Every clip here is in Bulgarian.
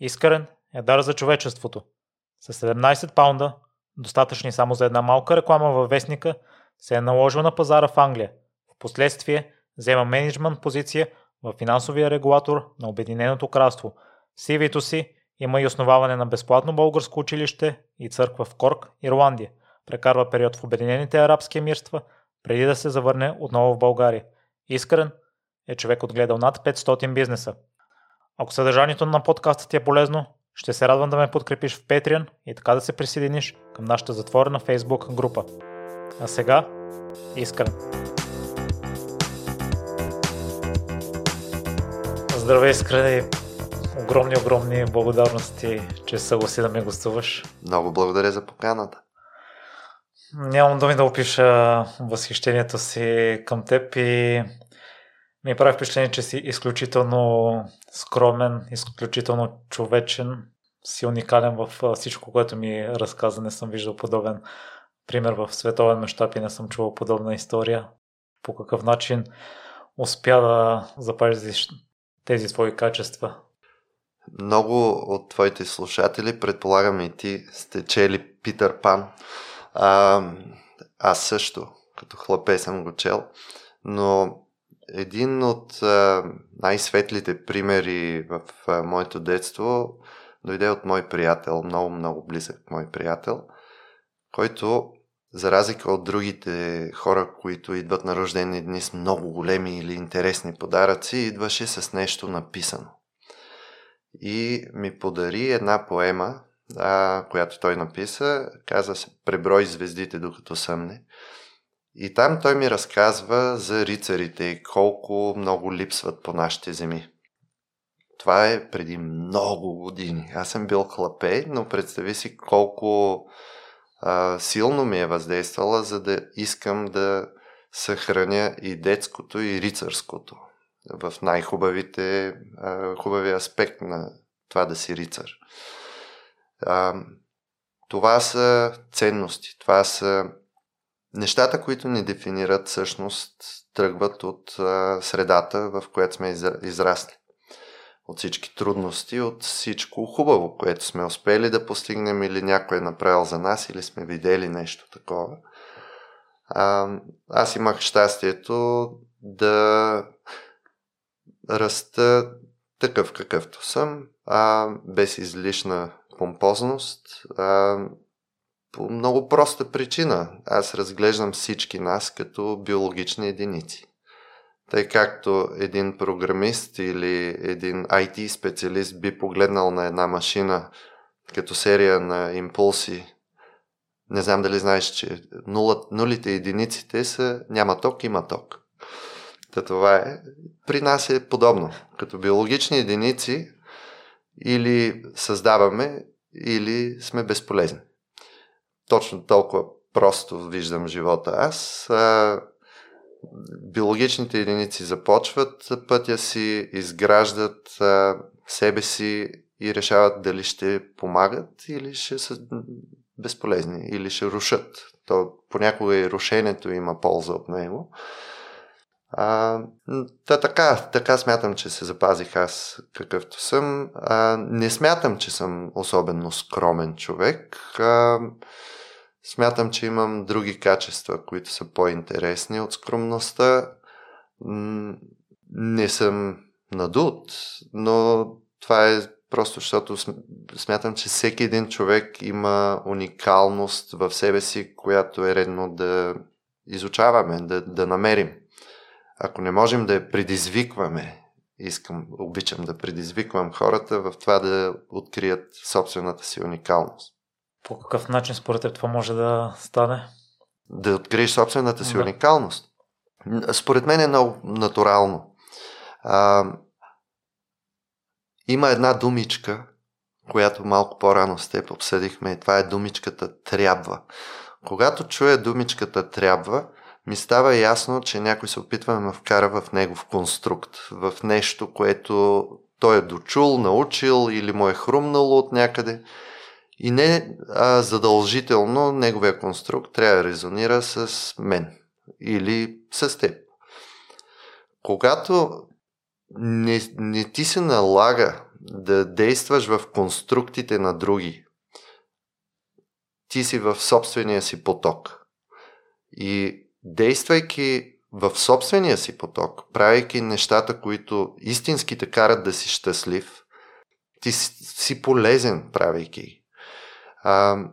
Искрен е дар за човечеството. С 17 паунда, достатъчни само за една малка реклама във вестника, се е наложил на пазара в Англия. Впоследствие взема менеджмент позиция в финансовия регулатор на Обединеното кралство. CV-то си има и основаване на безплатно българско училище и църква в Корк, Ирландия. Прекарва период в Обединените арабски емирства, преди да се завърне отново в България. Искрен е човек отгледал над 500 бизнеса. Ако съдържанието на подкаста ти е полезно, ще се радвам да ме подкрепиш в Patreon и така да се присъединиш към нашата затворена Facebook група. А сега, Искрен. Здравей, Искрен огромни, огромни благодарности, че съгласи да ме гостуваш. Много благодаря за поканата. Нямам думи да опиша възхищението си към теб и ми прави впечатление, че си изключително скромен, изключително човечен, си уникален в всичко, което ми разказа. Не съм виждал подобен пример в световен мащаб и не съм чувал подобна история. По какъв начин успя да запазиш тези свои качества? Много от твоите слушатели, предполагам и ти, сте чели Питър Пан. А, аз също, като хлапе съм го чел, но един от най-светлите примери в моето детство дойде от мой приятел, много, много близък мой приятел, който, за разлика от другите хора, които идват на рождени дни с много големи или интересни подаръци, идваше с нещо написано. И ми подари една поема, а, която той написа, каза се Преброй звездите докато съмне. И там той ми разказва за рицарите и колко много липсват по нашите земи. Това е преди много години. Аз съм бил хлапей, но представи си колко а, силно ми е въздействала, за да искам да съхраня и детското, и рицарското в най-хубавите а, хубави аспект на това да си рицар. А, това са ценности, това са нещата, които ни дефинират всъщност тръгват от а, средата, в която сме израсли. От всички трудности, от всичко хубаво, което сме успели да постигнем или някой е направил за нас, или сме видели нещо такова. А, аз имах щастието да раста такъв какъвто съм, а, без излишна помпозност, а, по много проста причина. Аз разглеждам всички нас като биологични единици. Тъй както един програмист или един IT специалист би погледнал на една машина като серия на импулси, не знам дали знаеш, че нулите единиците са няма ток, има ток. Та това е. При нас е подобно. Като биологични единици или създаваме, или сме безполезни точно толкова просто виждам живота аз. Биологичните единици започват пътя си, изграждат себе си и решават дали ще помагат или ще са безполезни, или ще рушат. То понякога и рушението има полза от него. А, та така, така смятам, че се запазих аз какъвто съм. А, не смятам, че съм особено скромен човек. А, Смятам, че имам други качества, които са по-интересни от скромността. Не съм надут, но това е просто защото смятам, че всеки един човек има уникалност в себе си, която е редно да изучаваме, да, да намерим. Ако не можем да я предизвикваме, искам, обичам да предизвиквам хората в това да открият собствената си уникалност. По какъв начин според теб това може да стане? Да откриеш собствената си да. уникалност. Според мен е много натурално. А, има една думичка, която малко по-рано с теб обсъдихме и това е думичката трябва. Когато чуя думичката трябва, ми става ясно, че някой се опитва да ме вкара в негов конструкт, в нещо, което той е дочул, научил или му е хрумнало от някъде – и не а, задължително неговия конструкт трябва да резонира с мен или с теб. Когато не, не ти се налага да действаш в конструктите на други. Ти си в собствения си поток. И действайки в собствения си поток, правейки нещата, които истински те карат да си щастлив, ти си полезен, правейки. А,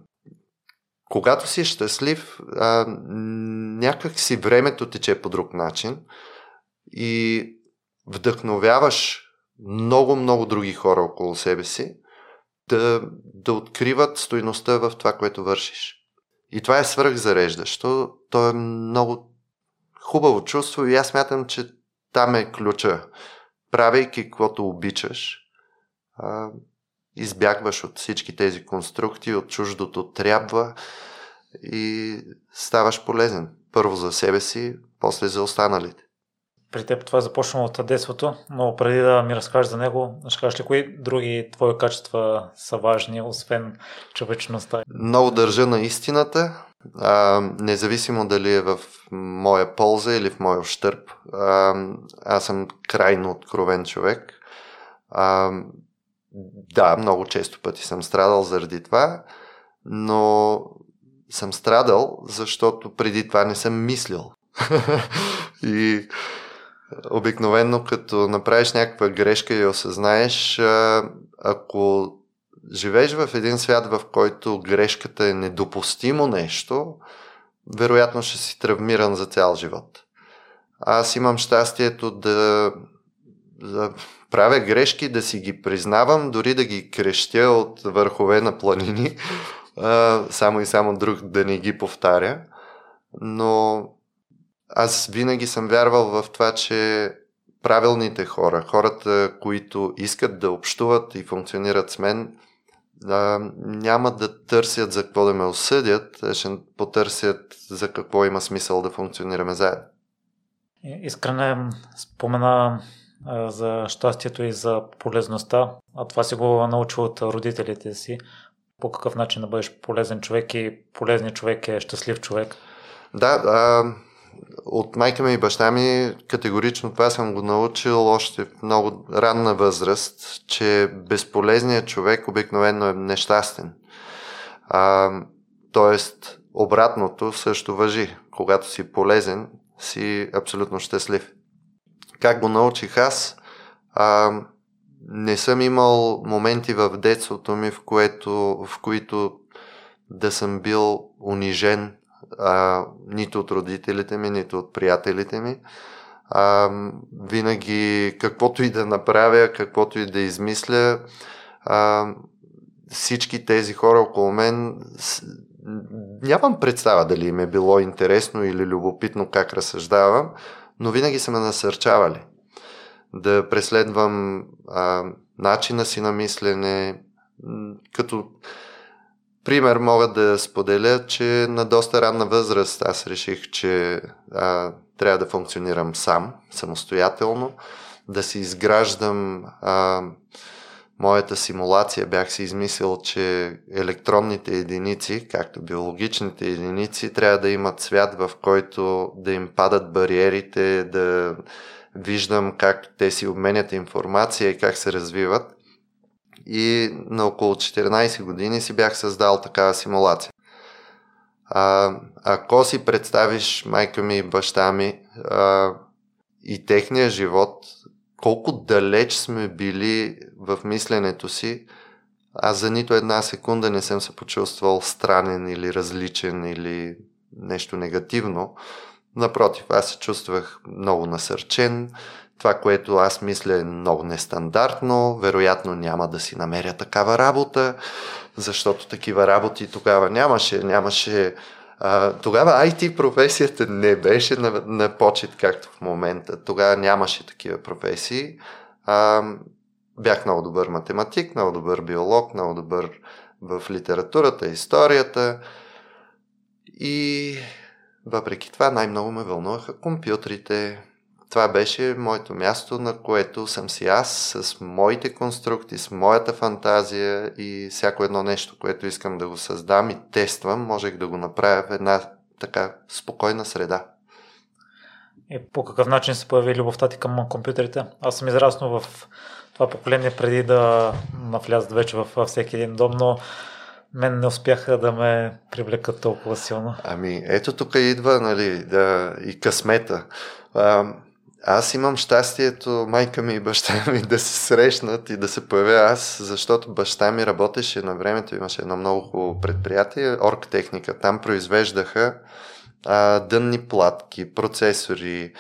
когато си щастлив, а, някак си времето тече по друг начин и вдъхновяваш много-много други хора около себе си да, да откриват стойността в това, което вършиш. И това е свръхзареждащо. То е много хубаво чувство и аз мятам, че там е ключа. Правейки каквото обичаш, избягваш от всички тези конструкти, от чуждото трябва и ставаш полезен. Първо за себе си, после за останалите. При теб това е започнало от детството, но преди да ми разкажеш за него, ще кажеш ли кои други твои качества са важни, освен човечността? Много държа на истината, а, независимо дали е в моя полза или в моя ощърп. А, аз съм крайно откровен човек. А, да, много често пъти съм страдал заради това, но съм страдал, защото преди това не съм мислил. и обикновено като направиш някаква грешка и осъзнаеш, ако живееш в един свят, в който грешката е недопустимо нещо, вероятно ще си травмиран за цял живот. Аз имам щастието да, да правя грешки, да си ги признавам, дори да ги крещя от върхове на планини, само и само друг да не ги повтаря. Но аз винаги съм вярвал в това, че правилните хора, хората, които искат да общуват и функционират с мен, а, няма да търсят за какво да ме осъдят, а ще потърсят за какво има смисъл да функционираме заедно. Искрене спомена за щастието и за полезността, а това си го научил от родителите си. По какъв начин да бъдеш полезен човек и полезният човек е щастлив човек? Да, а, от майка ми и баща ми категорично това съм го научил още в много ранна възраст, че безполезният човек обикновено е нещастен. А, тоест, обратното също въжи. Когато си полезен, си абсолютно щастлив. Как го научих аз? А, не съм имал моменти в детството ми, в, което, в които да съм бил унижен а, нито от родителите ми, нито от приятелите ми. А, винаги, каквото и да направя, каквото и да измисля, а, всички тези хора около мен нямам представа дали им е било интересно или любопитно как разсъждавам, но винаги са ме насърчавали да преследвам а, начина си на мислене, като пример мога да споделя, че на доста ранна възраст аз реших, че а, трябва да функционирам сам, самостоятелно, да си изграждам а, моята симулация. Бях си измислил, че електронните единици, както биологичните единици, трябва да имат свят, в който да им падат бариерите, да виждам как те си обменят информация и как се развиват и на около 14 години си бях създал такава симулация. А, ако си представиш майка ми и баща ми а, и техния живот, колко далеч сме били в мисленето си, аз за нито една секунда не съм се почувствал странен или различен или нещо негативно. Напротив, аз се чувствах много насърчен, това, което аз мисля е много нестандартно, вероятно няма да си намеря такава работа, защото такива работи тогава нямаше. Нямаше. А, тогава IT професията не беше на, на почет, както в момента. Тогава нямаше такива професии. А, бях много добър математик, много добър биолог, много добър в литературата, историята. И въпреки това най-много ме вълнуваха компютрите, това беше моето място, на което съм си аз с моите конструкти, с моята фантазия и всяко едно нещо, което искам да го създам и тествам, можех да го направя в една така спокойна среда. И по какъв начин се появи любовта ти към компютрите? Аз съм израснал в това поколение преди да навлязат вече във всеки един дом, но мен не успяха да ме привлекат толкова силно. Ами, ето тук идва, нали, да, и късмета. А, аз имам щастието майка ми и баща ми да се срещнат и да се появя аз, защото баща ми работеше на времето, имаше едно много хубаво предприятие, Оргтехника. Там произвеждаха а, дънни платки, процесори,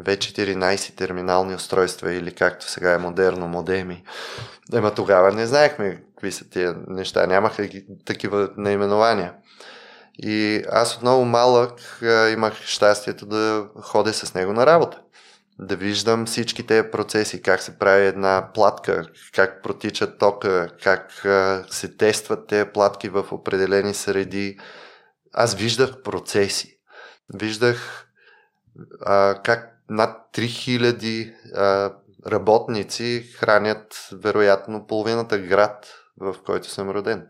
V14 терминални устройства или както сега е модерно, модеми. Ема тогава не знаехме какви са тия неща, нямаха такива наименования. И аз отново малък а, имах щастието да ходя с него на работа. Да виждам всички тези процеси, как се прави една платка, как протича тока, как се тестват тези платки в определени среди. Аз виждах процеси. Виждах а, как над 3000 а, работници хранят вероятно половината град, в който съм роден.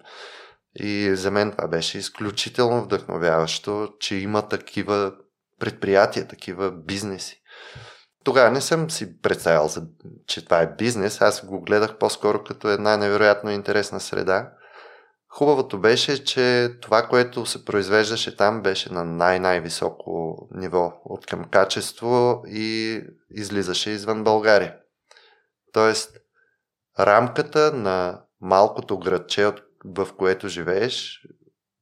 И за мен това беше изключително вдъхновяващо, че има такива предприятия, такива бизнеси. Тогава не съм си представял, че това е бизнес. Аз го гледах по-скоро като една невероятно интересна среда. Хубавото беше, че това, което се произвеждаше там, беше на най-най-високо ниво от към качество и излизаше извън България. Тоест, рамката на малкото градче, в което живееш,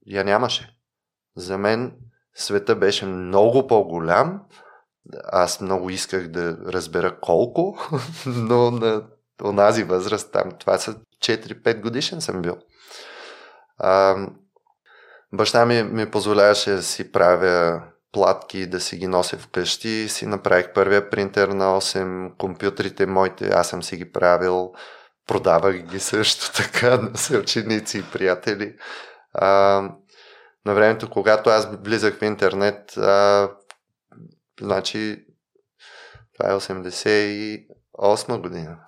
я нямаше. За мен света беше много по-голям. Аз много исках да разбера колко, но на онази възраст там, това са 4-5 годишен съм бил. А, баща ми ми позволяваше да си правя платки, да си ги нося вкъщи. Си направих първия принтер на 8 компютрите моите, аз съм си ги правил. Продавах ги също така на съученици и приятели. А, на времето, когато аз влизах в интернет, а, значи това е 88 година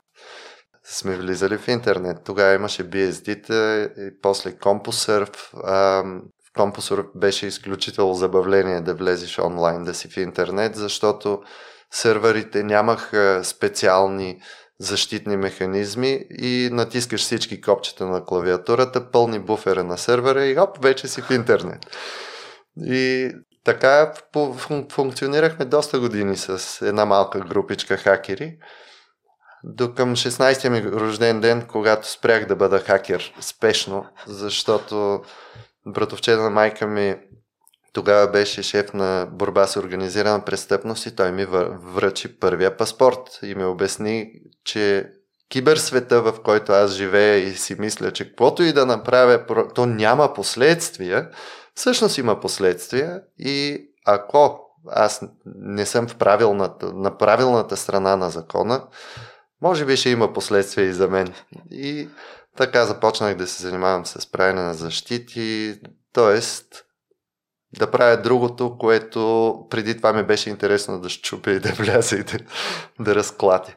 сме влизали в интернет. Тогава имаше BSD-та и после CompuServe. В CompuServe беше изключително забавление да влезеш онлайн, да си в интернет, защото сървърите нямаха специални защитни механизми и натискаш всички копчета на клавиатурата, пълни буфера на сървъра и оп, вече си в интернет. И така функционирахме доста години с една малка групичка хакери. До към 16-я ми рожден ден, когато спрях да бъда хакер спешно, защото братовчета на майка ми тогава беше шеф на борба с организирана престъпност и той ми връчи първия паспорт и ми обясни, че киберсвета, в който аз живея и си мисля, че каквото и да направя, то няма последствия, всъщност има последствия и ако аз не съм в правилната, на правилната страна на закона, може би ще има последствия и за мен. И така започнах да се занимавам с правене на защити, т.е. да правя другото, което преди това ми беше интересно да щупя и да вляза и да, да разклати.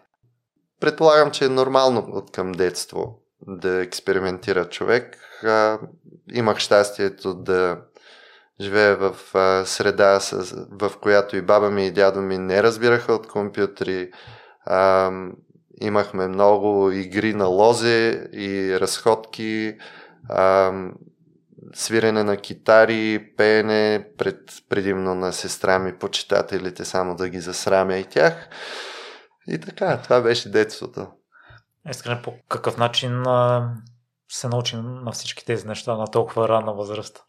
Предполагам, че е нормално от към детство да експериментира човек. Имах щастието да живея в а, среда, с, в която и баба ми и дядо ми не разбираха от компютри. А, Имахме много игри на лозе и разходки, а, свирене на китари, пеене пред, предимно на сестра ми, почитателите, само да ги засрамя и тях. И така, това беше детството. Искрен, по какъв начин а, се научим на всички тези неща на толкова ранна възраст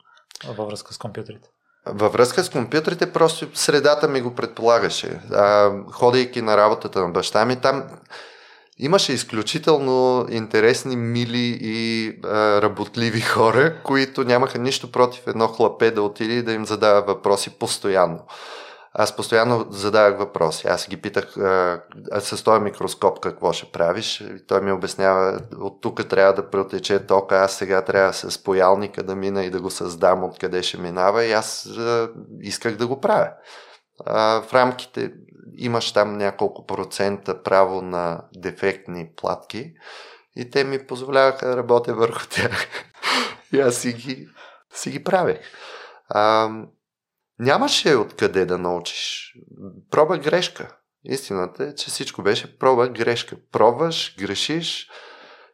във връзка с компютрите? Във връзка с компютрите, просто средата ми го предполагаше. А, ходейки на работата на баща ми, там Имаше изключително интересни, мили и а, работливи хора, които нямаха нищо против едно хлапе да отиде и да им задава въпроси постоянно. Аз постоянно задавах въпроси. Аз ги питах а, с този микроскоп какво ще правиш. И той ми обяснява, от тук трябва да протече тока, аз сега трябва с поялника да мина и да го създам откъде ще минава и аз а, исках да го правя. А, в рамките имаш там няколко процента право на дефектни платки и те ми позволяваха да работя върху тях. и аз си ги, си ги правех. А, нямаше откъде да научиш. Проба грешка. Истината е, че всичко беше проба грешка. Пробваш, грешиш,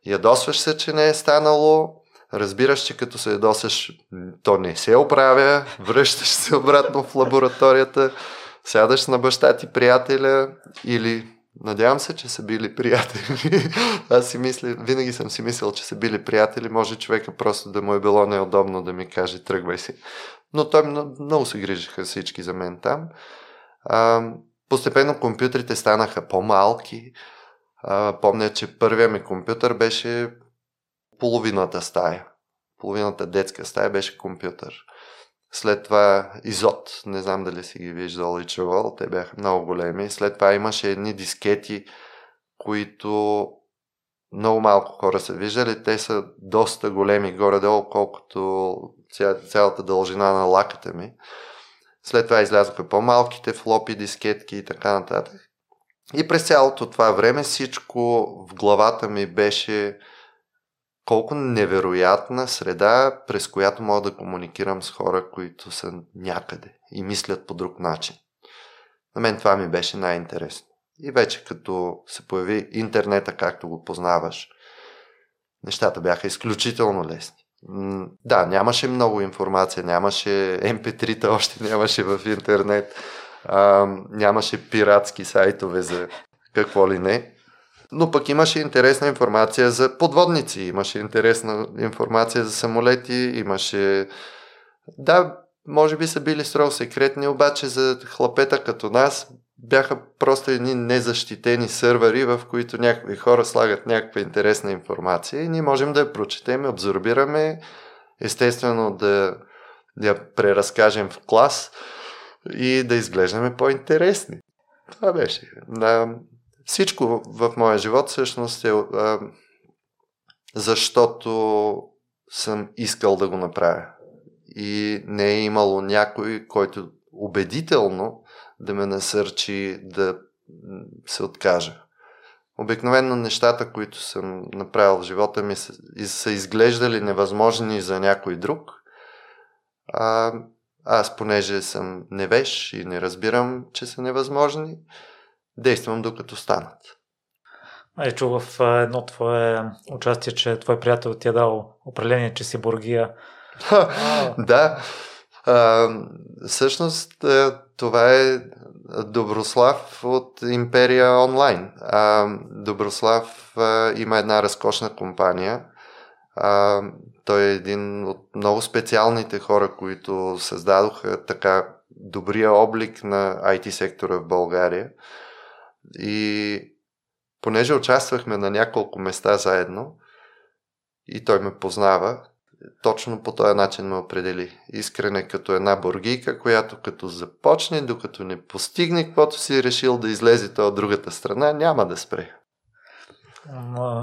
ядосваш се, че не е станало, разбираш, че като се ядосаш, то не се оправя, връщаш се обратно в лабораторията, сядаш на баща ти приятеля или Надявам се, че са били приятели. Аз си мисля, винаги съм си мислил, че са били приятели. Може човека просто да му е било неудобно да ми каже тръгвай си. Но той много, се грижиха всички за мен там. А, постепенно компютрите станаха по-малки. А, помня, че първия ми компютър беше половината стая. Половината детска стая беше компютър. След това Изот, не знам дали си ги виждал и чувал, те бяха много големи. След това имаше едни дискети, които много малко хора са виждали. Те са доста големи горе-долу, колкото цялата дължина на лаката ми. След това излязоха по-малките флопи дискетки и така нататък. И през цялото това време всичко в главата ми беше колко невероятна среда, през която мога да комуникирам с хора, които са някъде и мислят по друг начин. На мен това ми беше най-интересно. И вече като се появи интернета, както го познаваш, нещата бяха изключително лесни. Да, нямаше много информация, нямаше MP3-та, още нямаше в интернет, а, нямаше пиратски сайтове за какво ли не. Но пък имаше интересна информация за подводници, имаше интересна информация за самолети, имаше... Да, може би са били строго секретни, обаче за хлапета като нас бяха просто едни незащитени сървъри, в които някакви хора слагат някаква интересна информация и ние можем да я прочетем, абсорбираме, естествено да, да я преразкажем в клас и да изглеждаме по-интересни. Това беше. Всичко в моя живот всъщност е а, защото съм искал да го направя. И не е имало някой, който убедително да ме насърчи да се откажа. Обикновено нещата, които съм направил в живота ми, са, са изглеждали невъзможни за някой друг. А, аз, понеже съм невеж и не разбирам, че са невъзможни, действам докато станат. Е, чу в едно твое участие, че твой приятел ти е дал определение, че си бургия. да. А, всъщност това е Доброслав от Империя Онлайн. А, Доброслав а, има една разкошна компания. А, той е един от много специалните хора, които създадоха така добрия облик на IT сектора в България. И понеже участвахме на няколко места заедно и той ме познава, точно по този начин ме определи. Искрене като една бургийка, която като започне, докато не постигне каквото си е решил да излезе то от другата страна, няма да спре.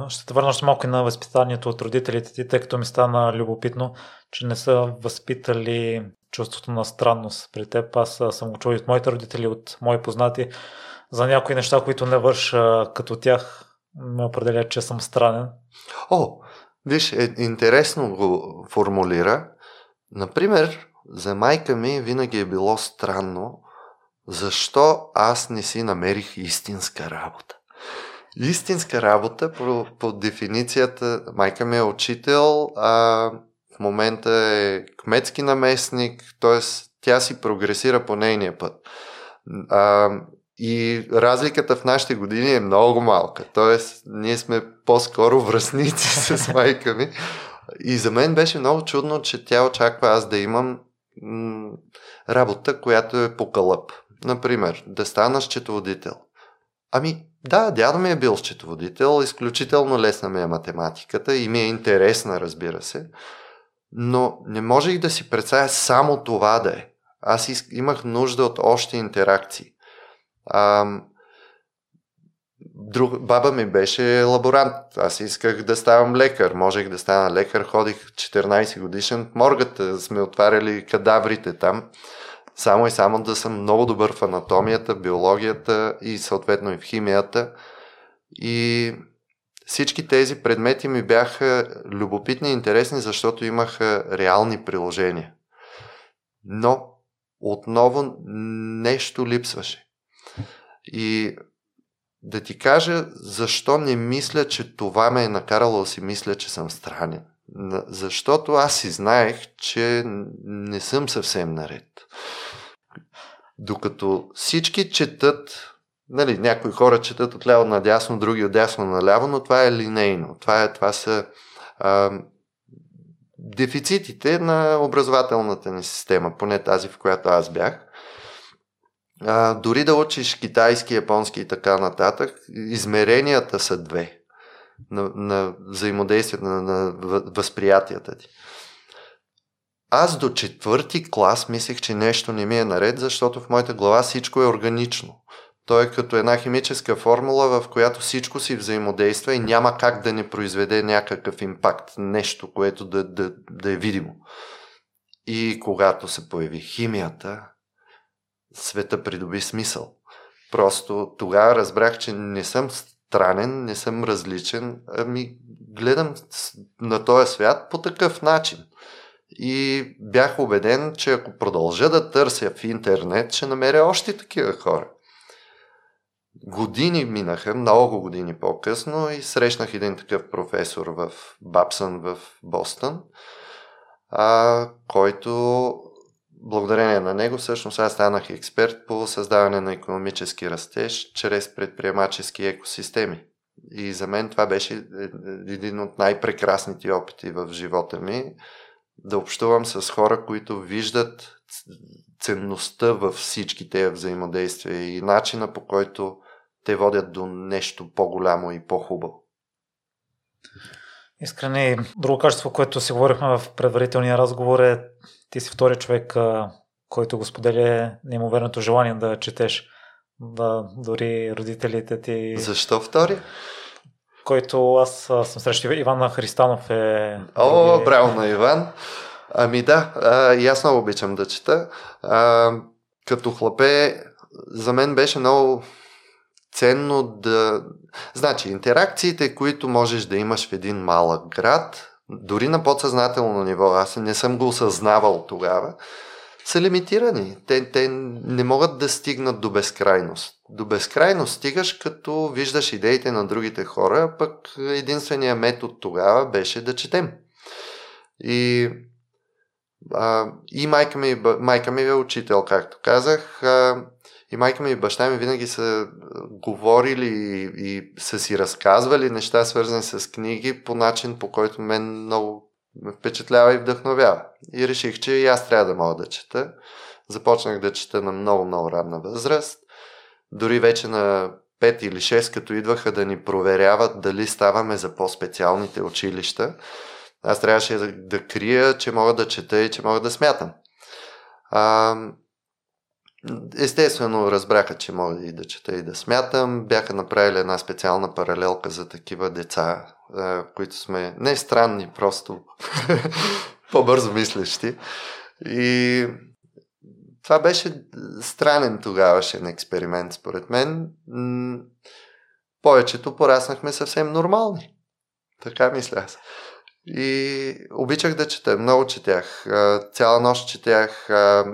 Ще те върна още малко на възпитанието от родителите ти, тъй като ми стана любопитно, че не са възпитали чувството на странност при теб. Аз съм го чул и от моите родители, от мои познати за някои неща, които не върша като тях, ме определя, че съм странен. О, виж, е, интересно го формулира. Например, за майка ми винаги е било странно, защо аз не си намерих истинска работа. Истинска работа по, по дефиницията, майка ми е учител, а в момента е кметски наместник, т.е. тя си прогресира по нейния път. А, и разликата в нашите години е много малка. Тоест, ние сме по-скоро връзници с майка ми. И за мен беше много чудно, че тя очаква аз да имам м- работа, която е по кълъп. Например, да стана счетоводител. Ами, да, дядо ми е бил счетоводител, изключително лесна ми е математиката и ми е интересна, разбира се, но не можех да си представя само това да е. Аз имах нужда от още интеракции. А, друг, баба ми беше лаборант. Аз исках да ставам лекар. Можех да стана лекар. Ходих 14 годишен в моргата. Сме отваряли кадаврите там. Само и само да съм много добър в анатомията, биологията и съответно и в химията. И всички тези предмети ми бяха любопитни и интересни, защото имаха реални приложения. Но отново нещо липсваше. И да ти кажа защо не мисля, че това ме е накарало да си мисля, че съм странен. Защото аз си знаех, че не съм съвсем наред. Докато всички четат, нали, някои хора четат от ляво надясно, други от дясно наляво, но това е линейно. Това, е, това са а, дефицитите на образователната ни система, поне тази, в която аз бях. А, дори да учиш китайски, японски и така нататък, измеренията са две на, на взаимодействието, на, на възприятията ти. Аз до четвърти клас мислех, че нещо не ми е наред, защото в моята глава всичко е органично. То е като една химическа формула, в която всичко си взаимодейства и няма как да не произведе някакъв импакт, нещо, което да, да, да е видимо. И когато се появи химията, света придоби смисъл. Просто тогава разбрах, че не съм странен, не съм различен, ами гледам на този свят по такъв начин. И бях убеден, че ако продължа да търся в интернет, ще намеря още такива хора. Години минаха, много години по-късно и срещнах един такъв професор в Бапсън в Бостън, а, който благодарение на него всъщност аз станах експерт по създаване на економически растеж чрез предприемачески екосистеми. И за мен това беше един от най-прекрасните опити в живота ми да общувам с хора, които виждат ценността във всички тези взаимодействия и начина по който те водят до нещо по-голямо и по-хубаво. Искрени, друго качество, което си говорихме в предварителния разговор е ти си втори човек, който го споделя неимоверното желание да четеш. Да, дори родителите ти... Защо втори? Който аз съм срещу Иван Христанов е... О, браво на Иван! Ами да, а, и аз много обичам да чета. А, като хлапе, за мен беше много ценно да... Значи, интеракциите, които можеш да имаш в един малък град, дори на подсъзнателно ниво, аз не съм го осъзнавал тогава, са лимитирани. Те, те не могат да стигнат до безкрайност. До безкрайност стигаш, като виждаш идеите на другите хора, пък единствения метод тогава беше да четем. И, а, и майка, ми, майка ми е учител, както казах. А, и майка ми и баща ми винаги са говорили и, и са си разказвали неща, свързани с книги, по начин, по който мен много ме впечатлява и вдъхновява. И реших, че и аз трябва да мога да чета. Започнах да чета на много-много ранна възраст. Дори вече на 5 или 6, като идваха да ни проверяват дали ставаме за по-специалните училища, аз трябваше да, да крия, че мога да чета и че мога да смятам. А, Естествено, разбраха, че мога и да чета и да смятам. Бяха направили една специална паралелка за такива деца, които сме не странни, просто по-бързо мислещи. И това беше странен тогавашен експеримент, според мен. Повечето пораснахме съвсем нормални. Така мисля аз. И обичах да чета, много четях. Цяла нощ четях.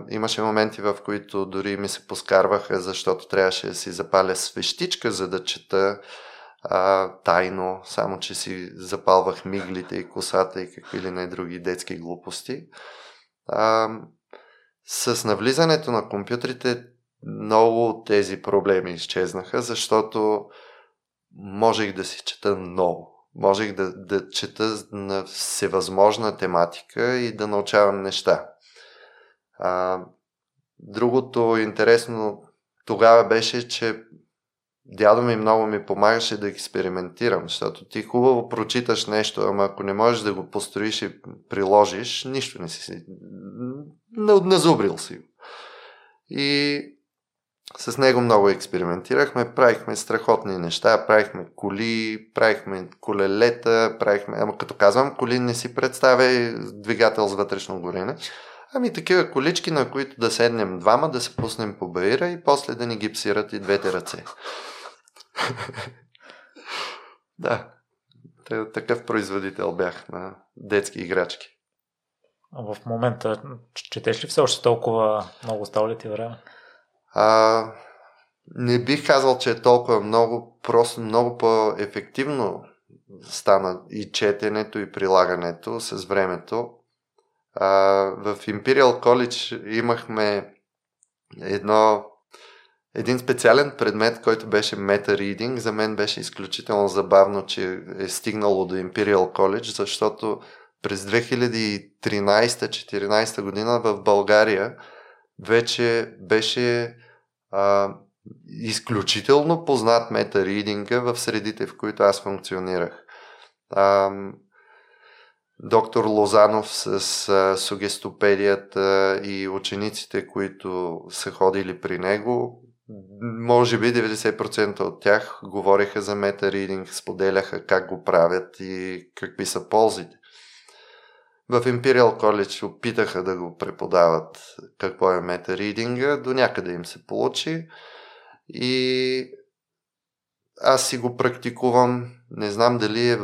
Имаше моменти, в които дори ми се поскарваха, защото трябваше да си запаля свещичка, за да чета тайно, само че си запалвах миглите и косата и какви ли не други детски глупости. С навлизането на компютрите много от тези проблеми изчезнаха, защото можех да си чета много можех да, да чета на всевъзможна тематика и да научавам неща. А, другото интересно тогава беше, че дядо ми много ми помагаше да експериментирам, защото ти хубаво прочиташ нещо, ама ако не можеш да го построиш и приложиш, нищо не си. Назубрил си. И с него много експериментирахме, правихме страхотни неща, правихме коли, правихме колелета, правихме, ама като казвам коли не си представя двигател с вътрешно горене, ами такива колички, на които да седнем двама, да се пуснем по баира и после да ни гипсират и двете ръце. да, такъв производител бях на детски играчки. в момента четеш ли все още толкова много остава ли ти време? А, не бих казал, че е толкова много, просто много по-ефективно стана и четенето, и прилагането с времето. А, в Imperial College имахме едно, един специален предмет, който беше Reading. За мен беше изключително забавно, че е стигнало до Imperial College, защото през 2013-2014 година в България вече беше а, изключително познат метаридинга в средите, в които аз функционирах. А, доктор Лозанов с а, сугестопедията и учениците, които са ходили при него, може би 90% от тях говореха за метаридинг, споделяха как го правят и какви са ползите. В Imperial College опитаха да го преподават какво е метаридинга, до някъде им се получи. И аз си го практикувам, не знам дали е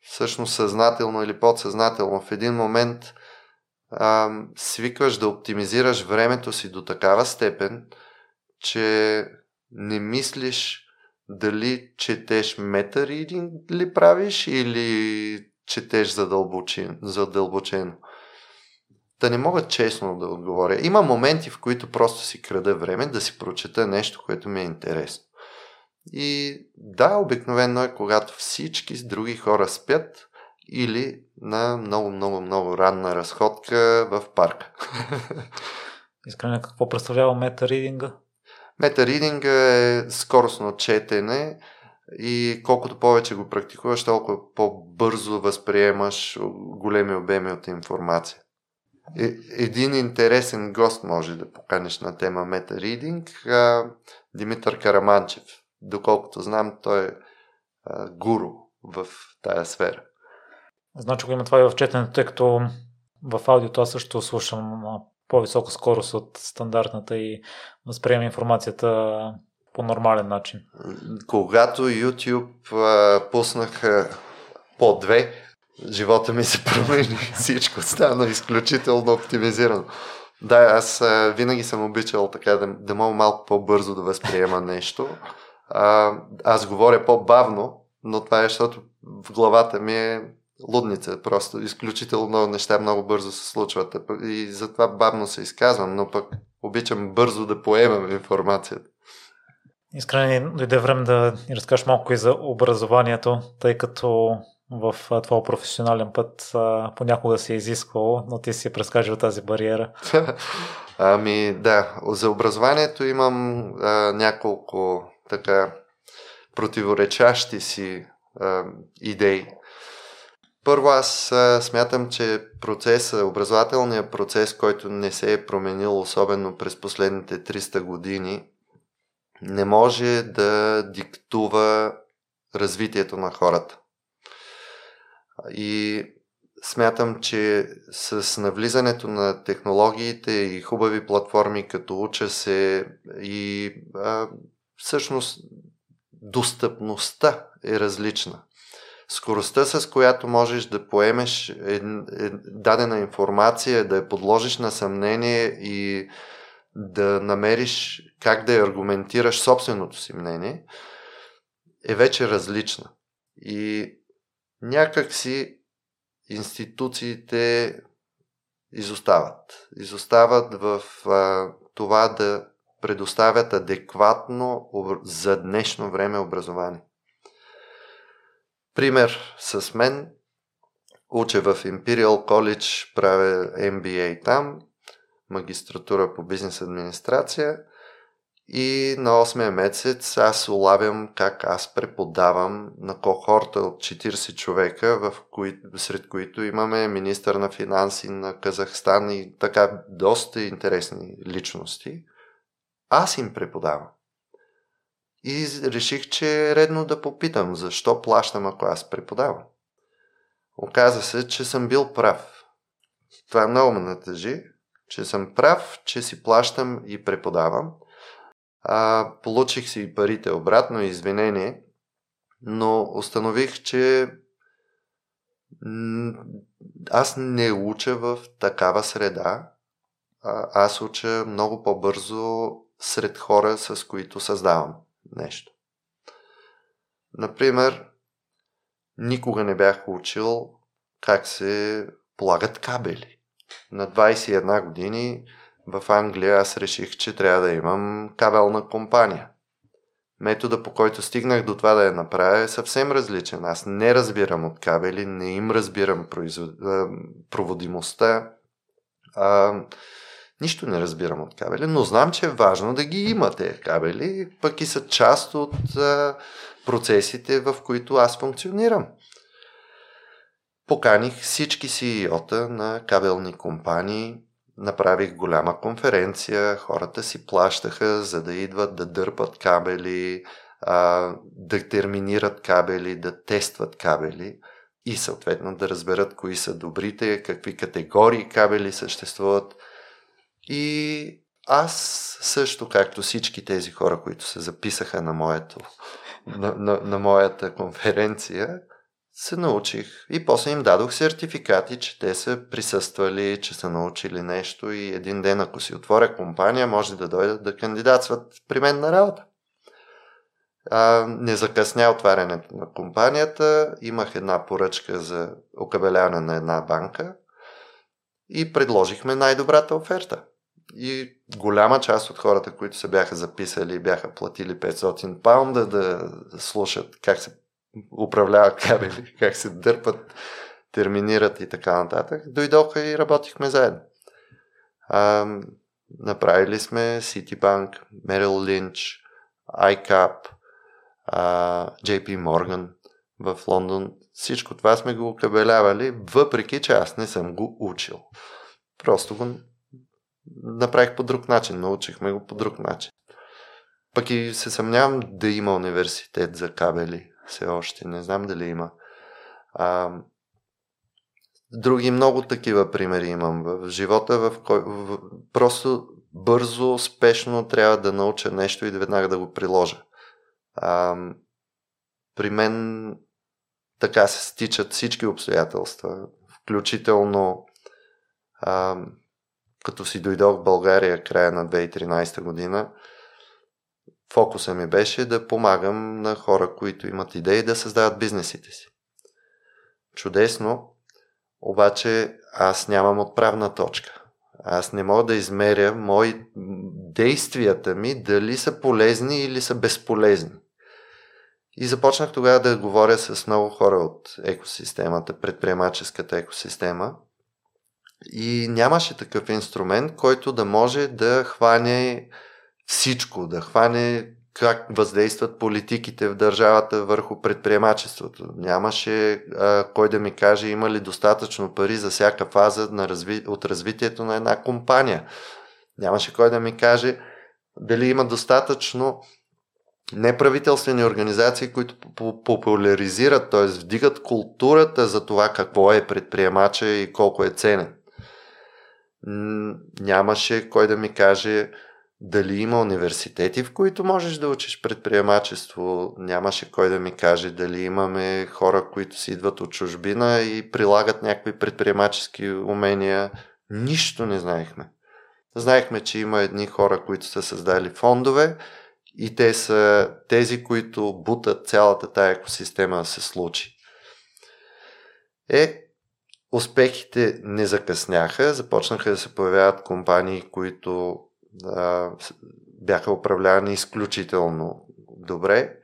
всъщност съзнателно или подсъзнателно. В един момент а, свикваш да оптимизираш времето си до такава степен, че не мислиш дали четеш метаридинг ли правиш или четеш задълбочено. задълбочено. Да не мога честно да отговоря. Има моменти, в които просто си крада време да си прочета нещо, което ми е интересно. И да, обикновено е когато всички с други хора спят или на много, много, много ранна разходка в парка. Искрено, какво представлява метаридинга? Метаридинга е скоростно четене и колкото повече го практикуваш, толкова по-бързо възприемаш големи обеми от информация. Е, един интересен гост може да поканиш на тема метаридинг, Димитър Караманчев. Доколкото знам, той е гуру в тая сфера. Значи го има това и в четенето, тъй като в аудиото аз също слушам по-висока скорост от стандартната и възприема информацията по нормален начин. Когато YouTube а, пуснаха по две, живота ми се промени. Всичко стана изключително оптимизирано. Да, аз а, винаги съм обичал така да, да мога малко по-бързо да възприема нещо. А, аз говоря по-бавно, но това е защото в главата ми е лудница. Просто изключително много неща много бързо се случват. И затова бавно се изказвам, но пък обичам бързо да поемам информацията. Искрени, дойде време да ни разкажеш малко и за образованието, тъй като в твоя професионален път понякога си е изисквало, но ти си прескажил тази бариера. ами да, за образованието имам а, няколко така противоречащи си а, идеи. Първо аз а, смятам, че процеса, образователният процес, който не се е променил особено през последните 300 години, не може да диктува развитието на хората. И смятам, че с навлизането на технологиите и хубави платформи като уча се и а, всъщност достъпността е различна. Скоростта, с която можеш да поемеш дадена информация, да я подложиш на съмнение и да намериш как да аргументираш собственото си мнение, е вече различна. И някак си институциите изостават. Изостават в а, това да предоставят адекватно за днешно време образование. Пример с мен. Уча в Imperial College, правя MBA там магистратура по бизнес администрация и на 8 месец аз улавям как аз преподавам на кохорта от 40 човека, в кои, сред които имаме министър на финанси на Казахстан и така доста интересни личности. Аз им преподавам. И реших, че е редно да попитам, защо плащам, ако аз преподавам. Оказа се, че съм бил прав. Това много ме натъжи, че съм прав, че си плащам и преподавам. А, получих си парите обратно, извинение, но установих, че аз не уча в такава среда. А, аз уча много по-бързо сред хора, с които създавам нещо. Например, никога не бях учил как се полагат кабели. На 21 години в Англия аз реших, че трябва да имам кабелна компания. Метода по който стигнах до това да я направя е съвсем различен. Аз не разбирам от кабели, не им разбирам производ... проводимостта. А, нищо не разбирам от кабели, но знам, че е важно да ги има тези кабели, пък и са част от а, процесите, в които аз функционирам. Поканих всички CEO-та на кабелни компании, направих голяма конференция, хората си плащаха, за да идват да дърпат кабели, да терминират кабели, да тестват кабели и съответно да разберат кои са добрите, какви категории кабели съществуват. И аз също, както всички тези хора, които се записаха на, моето, на, на, на моята конференция, се научих и после им дадох сертификати, че те са присъствали, че са научили нещо и един ден, ако си отворя компания, може да дойдат да кандидатстват при мен на работа. А, не закъсня отварянето на компанията, имах една поръчка за окабеляване на една банка и предложихме най-добрата оферта. И голяма част от хората, които се бяха записали и бяха платили 500 паунда да слушат как се управляват кабели, как се дърпат, терминират и така нататък, дойдоха и работихме заедно. А, направили сме Citibank, Merrill Lynch, iCap, а, JP Morgan в Лондон. Всичко това сме го кабелявали, въпреки че аз не съм го учил. Просто го направих по друг начин, научихме го по друг начин. Пък и се съмнявам да има университет за кабели все още. Не знам дали има. А, други много такива примери имам в живота, в кой в, просто бързо, спешно трябва да науча нещо и веднага да го приложа. А, при мен така се стичат всички обстоятелства, включително а, като си дойдох в България края на 2013 година, фокуса ми беше да помагам на хора, които имат идеи да създават бизнесите си. Чудесно, обаче аз нямам отправна точка. Аз не мога да измеря мои действията ми дали са полезни или са безполезни. И започнах тогава да говоря с много хора от екосистемата, предприемаческата екосистема. И нямаше такъв инструмент, който да може да хване всичко, да хване как въздействат политиките в държавата върху предприемачеството. Нямаше а, кой да ми каже има ли достатъчно пари за всяка фаза на разви... от развитието на една компания. Нямаше кой да ми каже дали има достатъчно неправителствени организации, които популяризират, т.е. вдигат културата за това какво е предприемача и колко е ценен. Нямаше кой да ми каже дали има университети, в които можеш да учиш предприемачество. Нямаше кой да ми каже дали имаме хора, които си идват от чужбина и прилагат някакви предприемачески умения. Нищо не знаехме. Знаехме, че има едни хора, които са създали фондове и те са тези, които бутат цялата тая екосистема да се случи. Е, успехите не закъсняха, започнаха да се появяват компании, които бяха управлявани изключително добре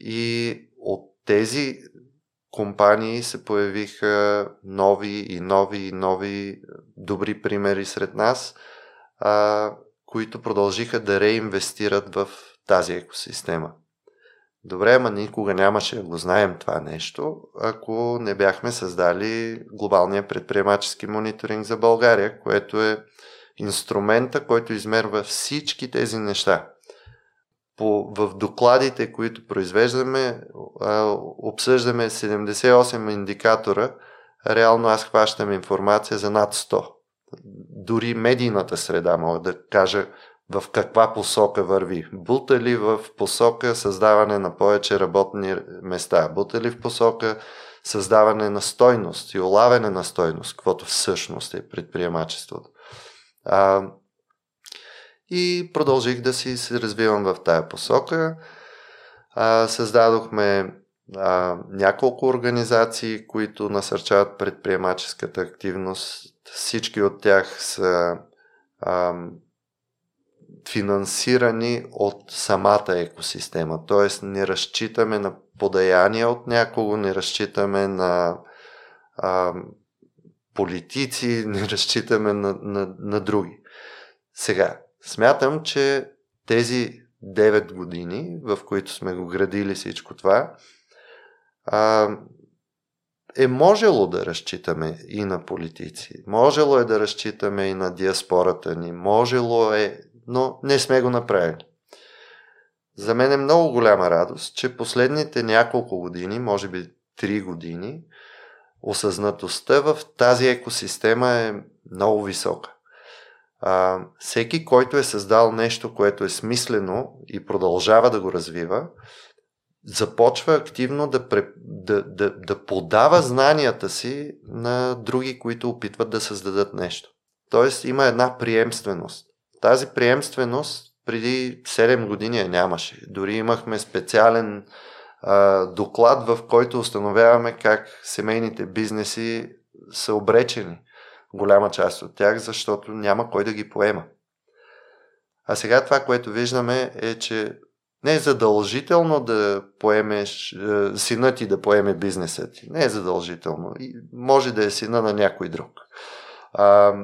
и от тези компании се появиха нови и нови и нови добри примери сред нас, а, които продължиха да реинвестират в тази екосистема. Добре, ама никога нямаше да го знаем това нещо, ако не бяхме създали глобалния предприемачески мониторинг за България, което е инструмента, който измерва всички тези неща. По, в докладите, които произвеждаме, обсъждаме 78 индикатора. Реално аз хващам информация за над 100. Дори медийната среда мога да кажа в каква посока върви. Бута ли в посока създаване на повече работни места? Бута ли в посока създаване на стойност и улавяне на стойност, каквото всъщност е предприемачеството. А, и продължих да си се развивам в тая посока. А, създадохме а, няколко организации, които насърчават предприемаческата активност. Всички от тях са а, финансирани от самата екосистема. Тоест не разчитаме на подаяния от някого, не разчитаме на а, политици, не разчитаме на, на, на други. Сега, смятам, че тези 9 години, в които сме го градили всичко това, а, е можело да разчитаме и на политици, можело е да разчитаме и на диаспората ни, можело е, но не сме го направили. За мен е много голяма радост, че последните няколко години, може би 3 години, осъзнатостта в тази екосистема е много висока. А, всеки, който е създал нещо, което е смислено и продължава да го развива, започва активно да, да, да, да подава знанията си на други, които опитват да създадат нещо. Тоест има една приемственост. Тази приемственост преди 7 години я нямаше. Дори имахме специален доклад, в който установяваме как семейните бизнеси са обречени. Голяма част от тях, защото няма кой да ги поема. А сега това, което виждаме е, че не е задължително да поемеш, е, сина ти да поеме бизнеса ти. Не е задължително. Може да е сина на някой друг. А,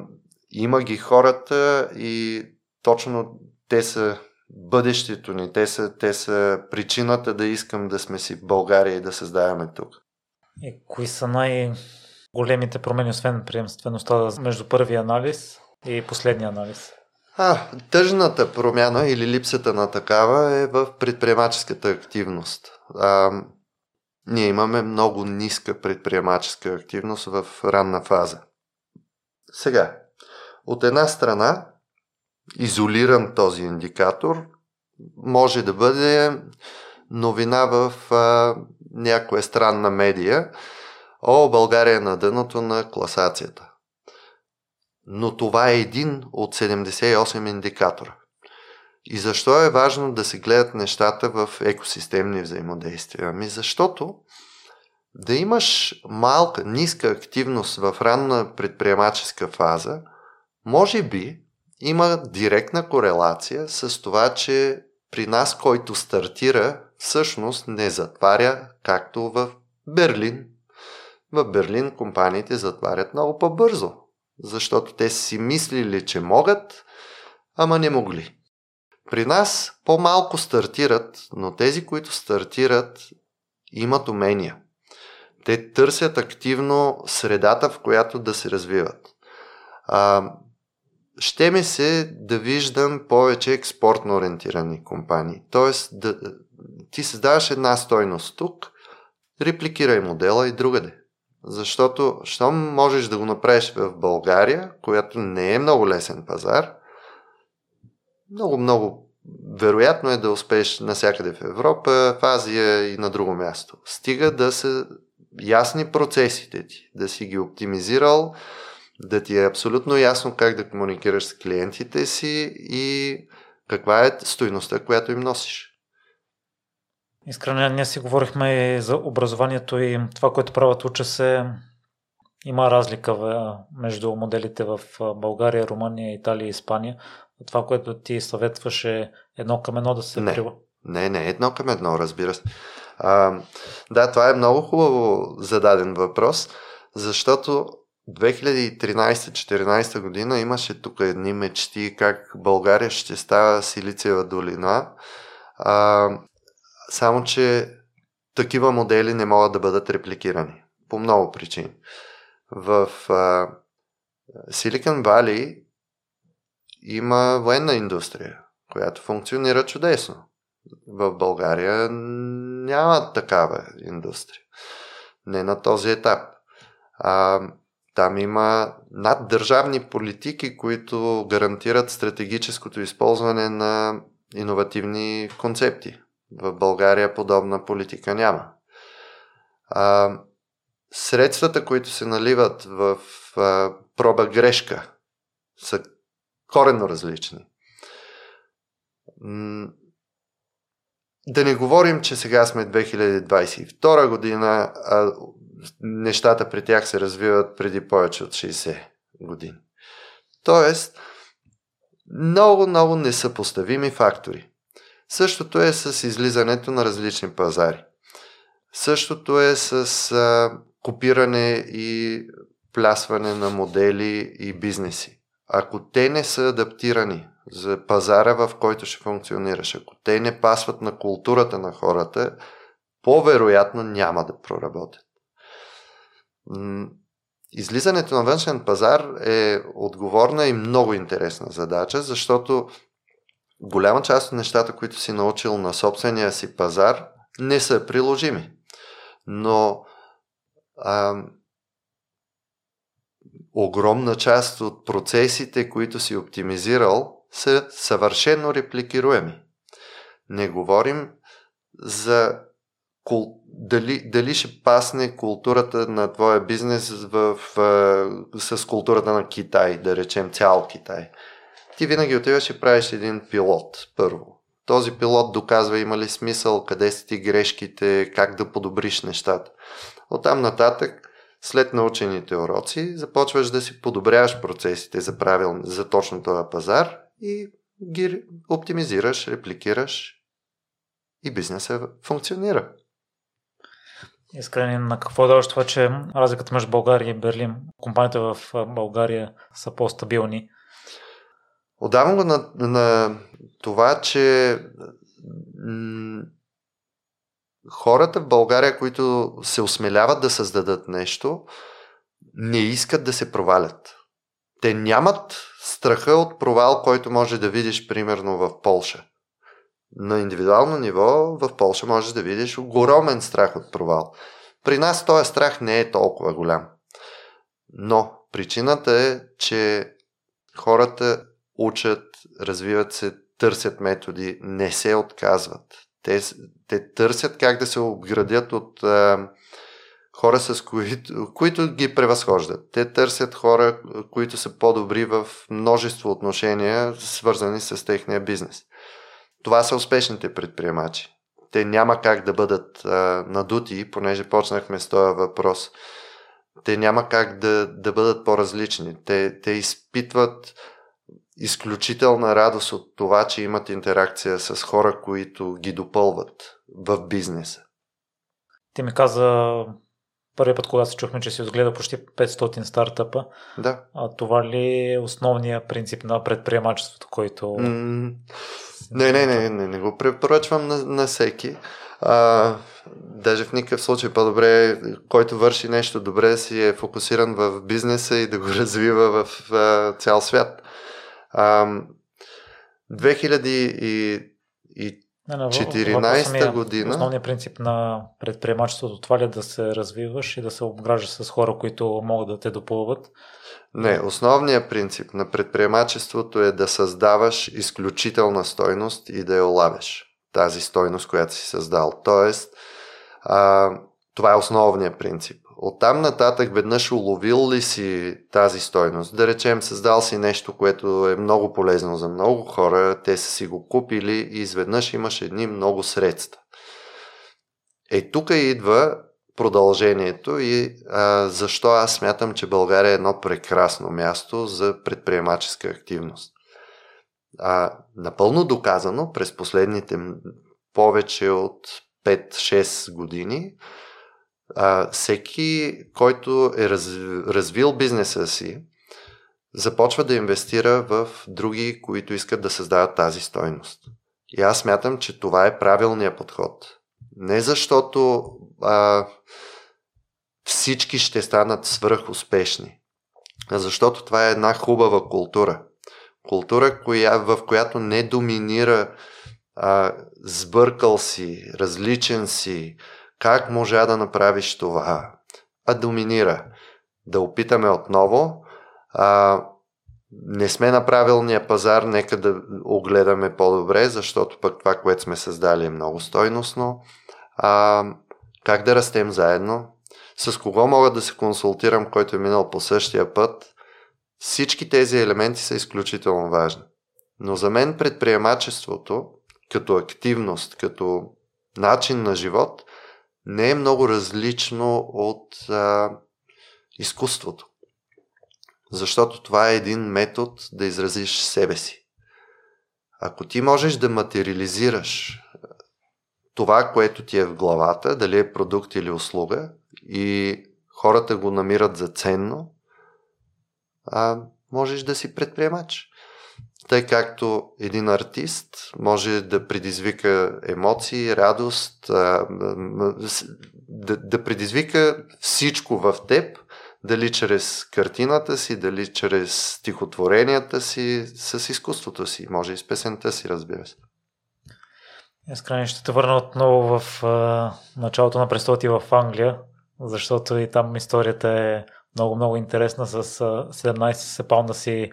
има ги хората и точно те са бъдещето ни, те са, те са причината да искам да сме си в България и да създаваме тук. И кои са най-големите промени, освен приемствеността между първия анализ и последния анализ? А, тъжната промяна или липсата на такава е в предприемаческата активност. А, ние имаме много ниска предприемаческа активност в ранна фаза. Сега, от една страна, изолиран този индикатор, може да бъде новина в а, някоя странна медия. О, България е на дъното на класацията но това е един от 78 индикатора. И защо е важно да се гледат нещата в екосистемни взаимодействия? Ами защото да имаш малка, ниска активност в ранна предприемаческа фаза, може би има директна корелация с това, че при нас, който стартира, всъщност не затваря, както в Берлин. В Берлин компаниите затварят много по-бързо защото те си мислили, че могат, ама не могли. При нас по-малко стартират, но тези, които стартират, имат умения. Те търсят активно средата, в която да се развиват. А, ще ми се да виждам повече експортно ориентирани компании. Тоест, да, ти създаваш една стойност тук, репликирай модела и другаде. Защото, щом можеш да го направиш в България, която не е много лесен пазар, много, много вероятно е да успееш навсякъде в Европа, в Азия и на друго място. Стига да са ясни процесите ти, да си ги оптимизирал, да ти е абсолютно ясно как да комуникираш с клиентите си и каква е стоиността, която им носиш. Искрено, ние си говорихме и за образованието и това, което правят уча се. Има разлика между моделите в България, Румъния, Италия и Испания. Това, което ти съветваш е едно към едно да се не, прива. Не, не, едно към едно, разбира се. А, да, това е много хубаво зададен въпрос, защото 2013-2014 година имаше тук едни мечти как България ще става Силициева долина. А, само, че такива модели не могат да бъдат репликирани. По много причини. В Силикон Вали има военна индустрия, която функционира чудесно. В България няма такава индустрия. Не на този етап. А, там има наддържавни политики, които гарантират стратегическото използване на иновативни концепти. В България подобна политика няма. А, средствата, които се наливат в а, проба грешка, са коренно различни. Да не говорим, че сега сме 2022 година, а нещата при тях се развиват преди повече от 60 години. Тоест, много, много несъпоставими фактори. Същото е с излизането на различни пазари. Същото е с а, копиране и плясване на модели и бизнеси. Ако те не са адаптирани за пазара, в който ще функционираш, ако те не пасват на културата на хората, по-вероятно няма да проработят. Излизането на външен пазар е отговорна и много интересна задача, защото голяма част от нещата, които си научил на собствения си пазар, не са приложими. Но а, огромна част от процесите, които си оптимизирал, са съвършено репликируеми. Не говорим за кул... дали, дали ще пасне културата на твоя бизнес в, в, с културата на Китай, да речем цял Китай. Ти винаги отиваш и правиш един пилот, първо. Този пилот доказва има ли смисъл, къде са ти грешките, как да подобриш нещата. Оттам нататък, след научените уроци, започваш да си подобряваш процесите за, правил, за точно този пазар и ги оптимизираш, репликираш и бизнесът функционира. Искрени, на какво даваш това, че разликата между България и Берлин, компаниите в България са по-стабилни? Отдавам го на, на това, че м- хората в България, които се осмеляват да създадат нещо, не искат да се провалят. Те нямат страха от провал, който може да видиш примерно в Полша. На индивидуално ниво в Полша можеш да видиш огромен страх от провал. При нас този страх не е толкова голям. Но причината е, че хората учат, развиват се, търсят методи, не се отказват. Те, те търсят как да се обградят от а, хора, с които, които ги превъзхождат. Те търсят хора, които са по-добри в множество отношения, свързани с техния бизнес. Това са успешните предприемачи. Те няма как да бъдат а, надути, понеже почнахме с този въпрос. Те няма как да, да бъдат по-различни. Те, те изпитват изключителна радост от това, че имат интеракция с хора, които ги допълват в бизнеса. Ти ми каза първият път, когато се чухме, че си отгледа почти 500 стартъпа. Да. А това ли е основният принцип на предприемачеството, който... Не, не, не, не, не го препоръчвам на, на всеки. А, даже в никакъв случай по-добре, който върши нещо добре, да си е фокусиран в бизнеса и да го развива в а, цял свят. А, 2014 година. Основният принцип на предприемачеството това ли е да се развиваш и да се обграждаш с хора, които могат да те допълват? Не, основният принцип на предприемачеството е да създаваш изключителна стойност и да я олавеш. Тази стойност, която си създал. Тоест, а, това е основният принцип. Оттам нататък веднъж уловил ли си тази стойност? Да речем, създал си нещо, което е много полезно за много хора, те са си го купили и изведнъж имаш едни много средства. Е, тук идва продължението и а, защо аз смятам, че България е едно прекрасно място за предприемаческа активност. А, напълно доказано през последните повече от 5-6 години а, всеки, който е раз, развил бизнеса си, започва да инвестира в други, които искат да създават тази стойност. И аз смятам, че това е правилният подход. Не защото а, всички ще станат свръхуспешни, а защото това е една хубава култура. Култура, коя, в която не доминира а, сбъркал си, различен си, как можа да направиш това, а доминира. Да опитаме отново. А, не сме на правилния пазар, нека да огледаме по-добре, защото пък това, което сме създали е много стойностно. А, как да растем заедно? с кого мога да се консултирам, който е минал по същия път. Всички тези елементи са изключително важни. Но за мен предприемачеството, като активност, като начин на живот, не е много различно от а, изкуството. Защото това е един метод да изразиш себе си. Ако ти можеш да материализираш това, което ти е в главата, дали е продукт или услуга, и хората го намират за ценно, а можеш да си предприемач. Тъй както един артист може да предизвика емоции, радост, да, да предизвика всичко в теб, дали чрез картината си, дали чрез стихотворенията си, с изкуството си, може и с песента си, разбира се. Искрен, ще те върна отново в а, началото на престола ти в Англия, защото и там историята е много-много интересна. С а, 17 сепална си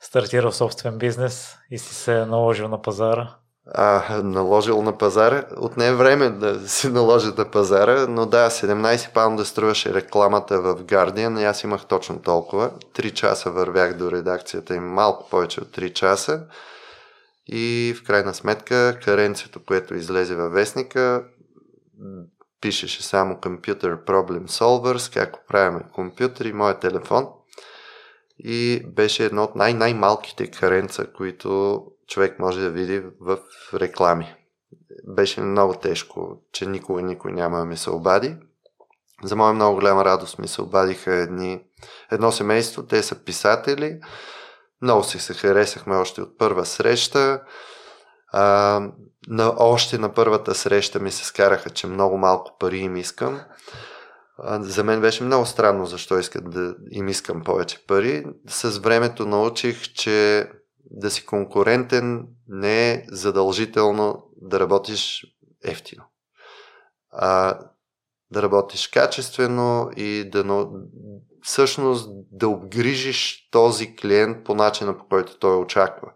стартирал собствен бизнес и си се наложил на пазара. А, наложил на пазара. Отне време да си наложи на пазара, но да, 17 паунда струваше рекламата в Guardian и аз имах точно толкова. Три часа вървях до редакцията и малко повече от 3 часа. И в крайна сметка каренцето, което излезе във вестника, пишеше само Computer Problem Solvers, как правиме компютри, моят телефон. И беше едно от най-най-малките каренца, които човек може да види в реклами. Беше много тежко, че никога никой няма да ми се обади. За моя много голяма радост ми се обадиха едни, едно семейство, те са писатели, много си се харесахме още от първа среща. А, на, още на първата среща ми се скараха, че много малко пари им искам. За мен беше много странно защо искат да им искам повече пари. С времето научих, че да си конкурентен не е задължително да работиш ефтино. А, да работиш качествено и да, всъщност да обгрижиш този клиент по начина по който той очаква.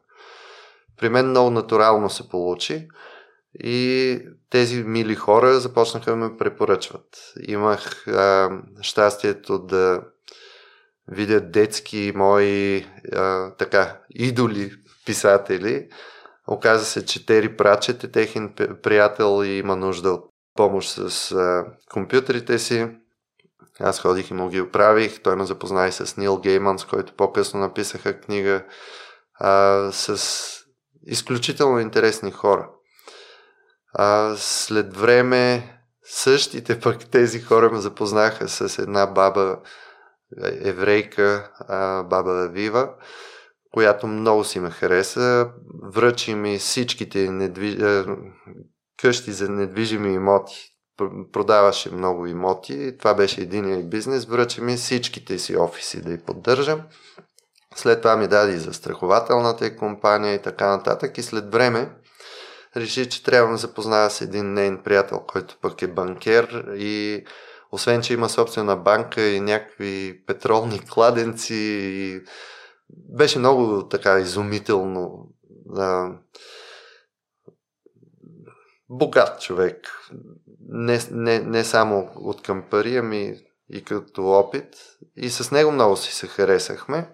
При мен много натурално се получи и тези мили хора започнаха да ме препоръчват. Имах а, щастието да видя детски мои а, така идоли писатели. Оказа се, че Тери Прачет е техен приятел и има нужда от помощ с а, компютрите си. Аз ходих и му ги оправих. Той ме запозна и с Нил Гейман, с който по-късно написаха книга а, с изключително интересни хора. А, след време същите пък тези хора ме запознаха с една баба еврейка, а, баба Вива, която много си ме хареса. Връчи ми всичките недвиж... къщи за недвижими имоти продаваше много имоти. Това беше един бизнес. Връча ми всичките си офиси да ги поддържам. След това ми даде и застрахователната компания и така нататък. И след време реши, че трябва да запозная с един нейн приятел, който пък е банкер и освен, че има собствена банка и някакви петролни кладенци и беше много така изумително. богат човек не, не, не само от към пари, ами и като опит. И с него много си се харесахме.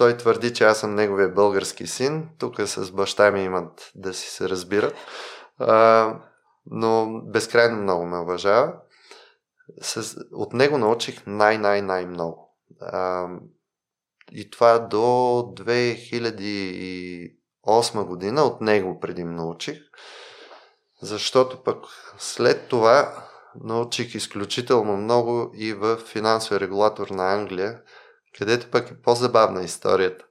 Той твърди, че аз съм неговия български син. Тук с баща ми имат да си се разбират. А, но безкрайно много ме уважава. С, от него научих най-най-най-много. А, и това до 2008 година от него преди научих. Защото пък след това научих изключително много и в финансовия регулатор на Англия, където пък е по-забавна историята.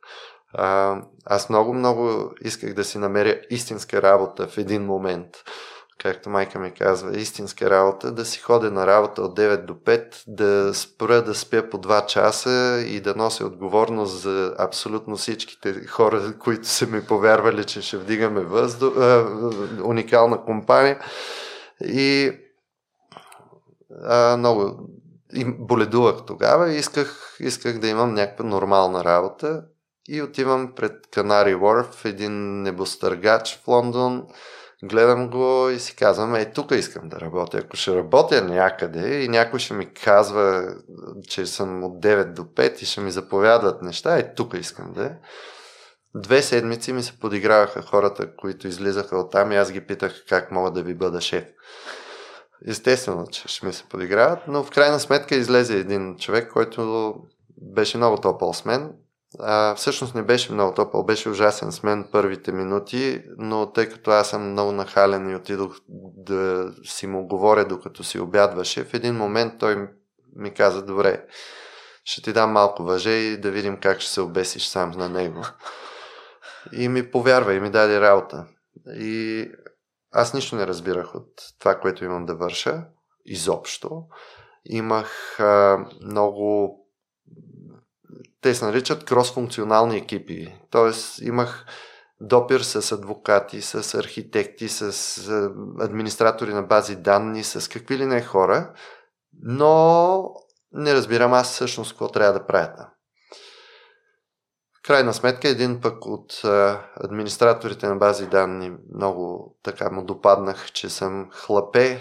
А, аз много-много исках да си намеря истинска работа в един момент както майка ми казва, истинска работа, да си ходя на работа от 9 до 5, да спра да спя по 2 часа и да нося отговорност за абсолютно всичките хора, които са ми повярвали, че ще вдигаме въздух, а, уникална компания. И а, много и боледувах тогава и исках, исках да имам някаква нормална работа. И отивам пред Канари Уорф, един небостъргач в Лондон, гледам го и си казвам, е, тук искам да работя. Ако ще работя някъде и някой ще ми казва, че съм от 9 до 5 и ще ми заповядат неща, е, тук искам да е. Две седмици ми се подиграваха хората, които излизаха от там и аз ги питах как мога да ви бъда шеф. Естествено, че ще ми се подиграват, но в крайна сметка излезе един човек, който беше много топъл с мен. А, всъщност не беше много топъл, беше ужасен с мен първите минути, но тъй като аз съм много нахален и отидох да си му говоря докато си обядваше, в един момент той ми каза, добре, ще ти дам малко въже и да видим как ще се обесиш сам на него. И ми повярва и ми даде работа. И аз нищо не разбирах от това, което имам да върша. Изобщо. Имах а, много те се наричат кросфункционални екипи. Тоест имах допир с адвокати, с архитекти, с администратори на бази данни, с какви ли не хора, но не разбирам аз всъщност какво трябва да правя там. Крайна сметка един пък от администраторите на бази данни много така му допаднах, че съм хлапе,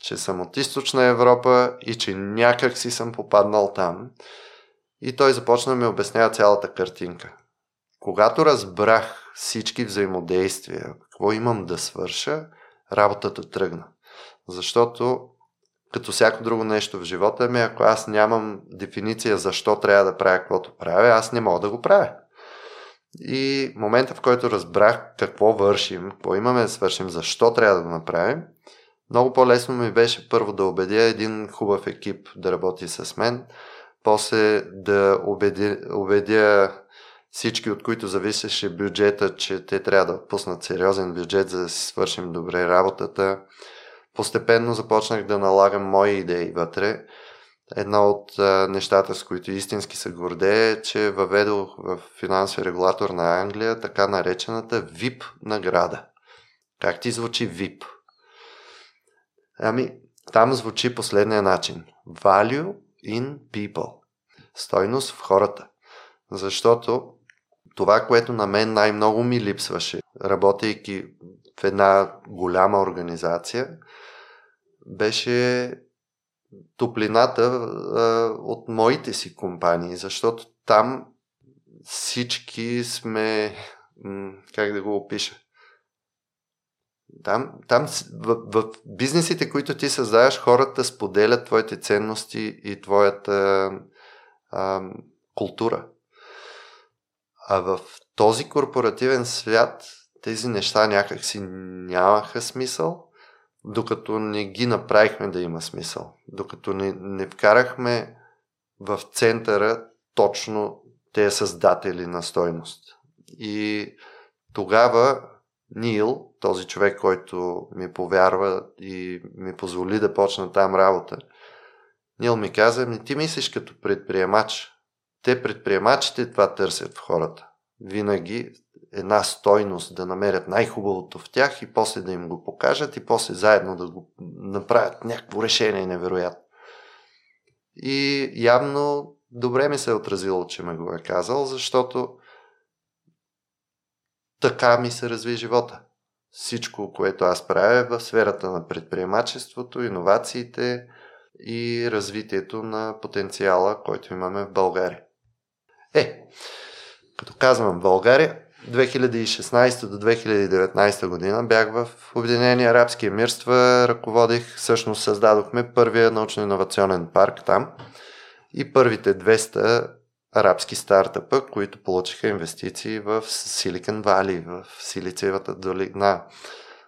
че съм от източна Европа и че някак си съм попаднал там. И той започна да ми обяснява цялата картинка. Когато разбрах всички взаимодействия, какво имам да свърша, работата тръгна. Защото като всяко друго нещо в живота ми, ако аз нямам дефиниция защо трябва да правя каквото правя, аз не мога да го правя. И момента, в който разбрах какво вършим, какво имаме да свършим, защо трябва да направим, много по-лесно ми беше първо да убедя един хубав екип да работи с мен, после да убедя, убедя всички, от които зависеше бюджета, че те трябва да пуснат сериозен бюджет, за да си свършим добре работата. Постепенно започнах да налагам мои идеи вътре. Една от а, нещата, с които истински се гордея е, че въведох в финансовия регулатор на Англия така наречената VIP награда. Как ти звучи VIP? Ами, там звучи последния начин. Value in people. Стойност в хората. Защото това, което на мен най-много ми липсваше, работейки в една голяма организация, беше топлината а, от моите си компании, защото там всички сме, как да го опиша, там, там в, в бизнесите, които ти създаваш, хората споделят твоите ценности и твоята а, култура. А в този корпоративен свят тези неща някак си нямаха смисъл, докато не ги направихме да има смисъл. Докато не, не вкарахме в центъра точно тези създатели на стойност. И тогава Нил, този човек, който ми повярва и ми позволи да почна там работа, Нил ми каза, не ти мислиш като предприемач. Те предприемачите това търсят в хората. Винаги една стойност да намерят най-хубавото в тях и после да им го покажат и после заедно да го направят някакво решение невероятно. И явно добре ми се е отразило, че ме го е казал, защото така ми се разви живота. Всичко, което аз правя е в сферата на предприемачеството, иновациите и развитието на потенциала, който имаме в България. Е, като казвам България, 2016 до 2019 година бях в Обединени арабски емирства, ръководих, всъщност създадохме първия научно-инновационен парк там и първите 200 арабски стартъпа, които получиха инвестиции в Силикан Вали, в Силициевата долина.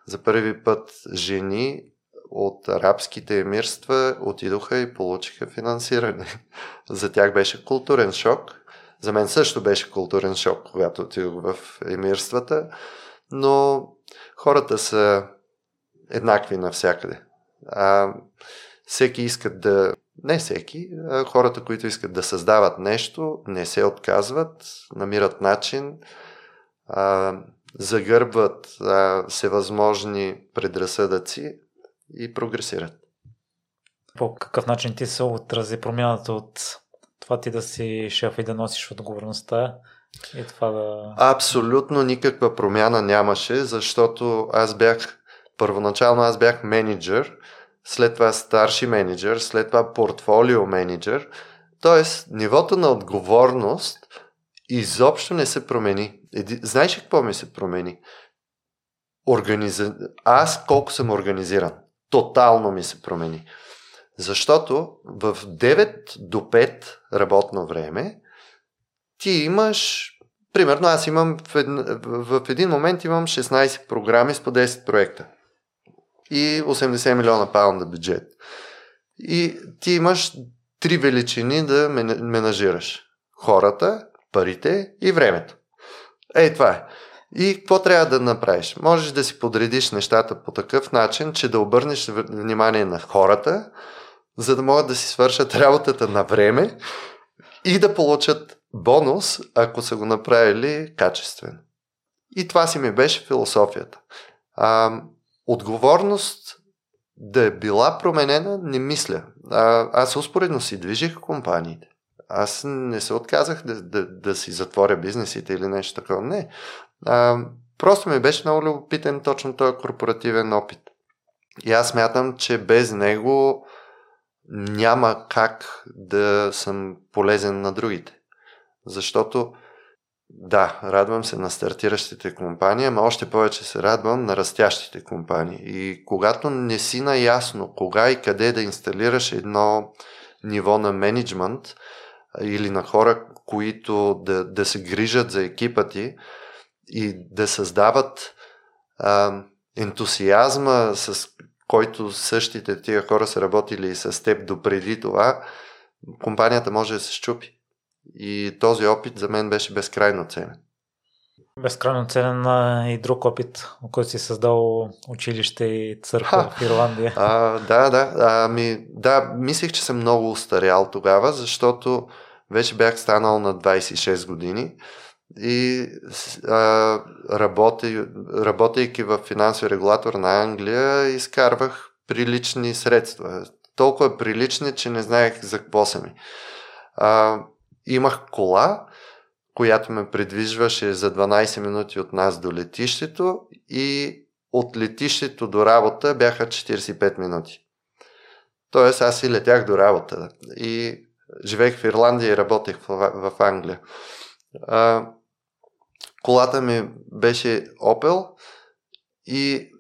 За първи път жени от арабските емирства отидоха и получиха финансиране. За тях беше културен шок. За мен също беше културен шок, когато отидох в емирствата, но хората са еднакви навсякъде. А, всеки искат да не всеки, а хората, които искат да създават нещо, не се отказват, намират начин, а, загърбват а, всевъзможни предразсъдъци и прогресират. По какъв начин ти се отрази промяната от това ти да си шеф и да носиш отговорността и това да... Абсолютно никаква промяна нямаше, защото аз бях Първоначално аз бях менеджер, след това старши менеджер, след това портфолио менеджер. Тоест, нивото на отговорност изобщо не се промени. Еди... Знаеш какво ми се промени? Организа... Аз колко съм организиран. Тотално ми се промени. Защото в 9 до 5 работно време ти имаш, примерно аз имам в, един, в един момент имам 16 програми с по 10 проекта и 80 милиона паунда бюджет. И ти имаш три величини да менажираш. Хората, парите и времето. Ей, това е. И какво трябва да направиш? Можеш да си подредиш нещата по такъв начин, че да обърнеш внимание на хората, за да могат да си свършат работата на време и да получат бонус, ако са го направили качествено. И това си ми беше философията. А, отговорност да е била променена, не мисля. А, аз успоредно си движих компаниите. Аз не се отказах да, да, да си затворя бизнесите или нещо такова. Не. А, просто ми беше много любопитен точно този корпоративен опит. И аз смятам, че без него няма как да съм полезен на другите. Защото да, радвам се на стартиращите компании, но още повече се радвам на растящите компании. И когато не си наясно кога и къде да инсталираш едно ниво на менеджмент или на хора, които да, да се грижат за екипа ти и да създават а, ентусиазма, с който същите тия хора са работили и с теб допреди това, компанията може да се щупи. И този опит за мен беше безкрайно ценен. Безкрайно ценен и друг опит, който си създал училище и църква в Ирландия. А, да, да. Ами, да, мислих, че съм много устарял тогава, защото вече бях станал на 26 години и а, работи, работейки в финансови регулатор на Англия, изкарвах прилични средства. Толкова прилични, че не знаех за какво са ми. А, имах кола, която ме придвижваше за 12 минути от нас до летището и от летището до работа бяха 45 минути. Тоест аз и летях до работа и живеех в Ирландия и работех в, в Англия. А, колата ми беше Opel и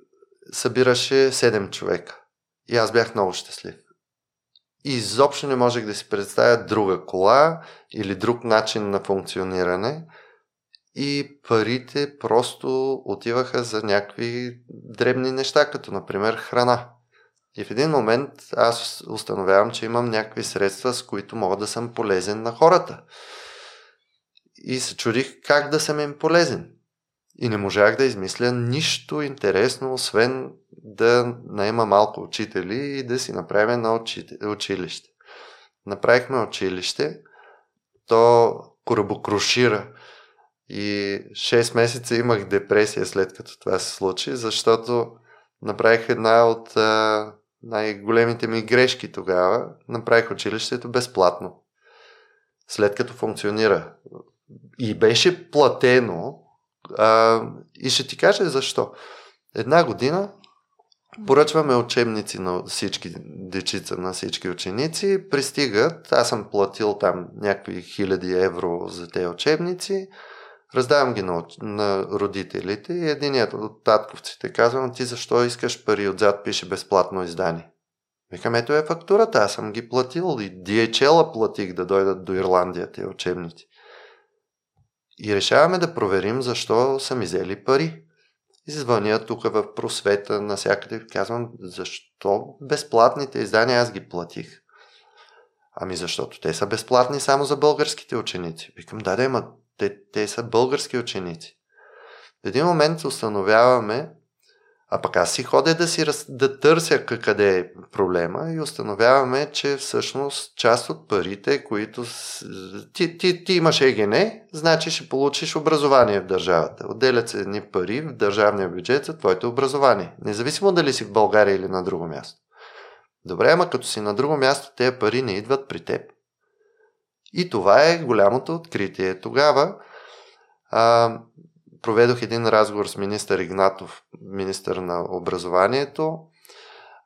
събираше 7 човека. И аз бях много щастлив. И изобщо не можех да си представя друга кола или друг начин на функциониране. И парите просто отиваха за някакви дребни неща, като например храна. И в един момент аз установявам, че имам някакви средства, с които мога да съм полезен на хората. И се чудих как да съм им полезен. И не можах да измисля нищо интересно, освен да наема малко учители и да си направим едно училище. Направихме училище, то корабокрушира. И 6 месеца имах депресия след като това се случи, защото направих една от а, най-големите ми грешки тогава. Направих училището безплатно. След като функционира. И беше платено. А, и ще ти кажа защо. Една година Поръчваме учебници на всички дечица, на всички ученици. Пристигат, аз съм платил там някакви хиляди евро за тези учебници. Раздавам ги на, на родителите и единият от татковците казвам, ти защо искаш пари отзад пише безплатно издание? Викам, ето е фактурата, аз съм ги платил и DHL платих да дойдат до Ирландия тези учебници. И решаваме да проверим защо са ми взели пари. И звъня тук в просвета, насякъде. Казвам, защо безплатните издания аз ги платих? Ами защото те са безплатни само за българските ученици. Викам, да, да, ма те, те са български ученици. В един момент установяваме, а пък аз си ходя да, си, да търся къде е проблема и установяваме, че всъщност част от парите, които ти, ти, ти имаш ЕГН, значи ще получиш образование в държавата. Отделят се едни пари в държавния бюджет за твоето образование. Независимо дали си в България или на друго място. Добре, ама като си на друго място, тези пари не идват при теб. И това е голямото откритие. Тогава а, проведох един разговор с министър Игнатов, министър на образованието,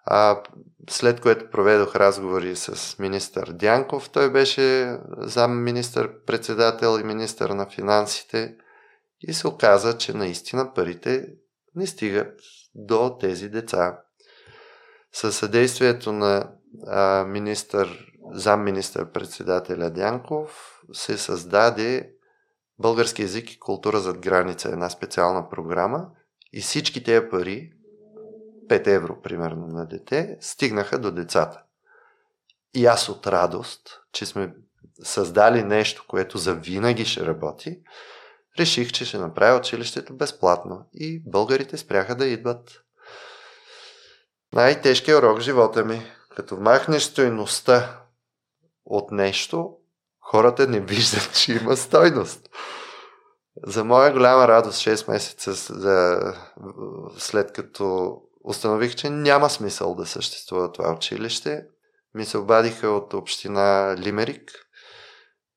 а, след което проведох разговори с министър Дянков. Той беше зам министър-председател и министър на финансите и се оказа, че наистина парите не стигат до тези деца. Със съдействието на а, министър, зам министър-председателя Дянков се създаде Български язик и култура зад граница, една специална програма и всички тези пари, 5 евро примерно на дете, стигнаха до децата. И аз от радост, че сме създали нещо, което за винаги ще работи, реших, че ще направя училището безплатно и българите спряха да идват. Най-тежкият урок в живота ми, като махнеш стойността от нещо, хората не виждат, че има стойност. За моя голяма радост, 6 месеца за, след като установих, че няма смисъл да съществува това училище, ми се обадиха от община Лимерик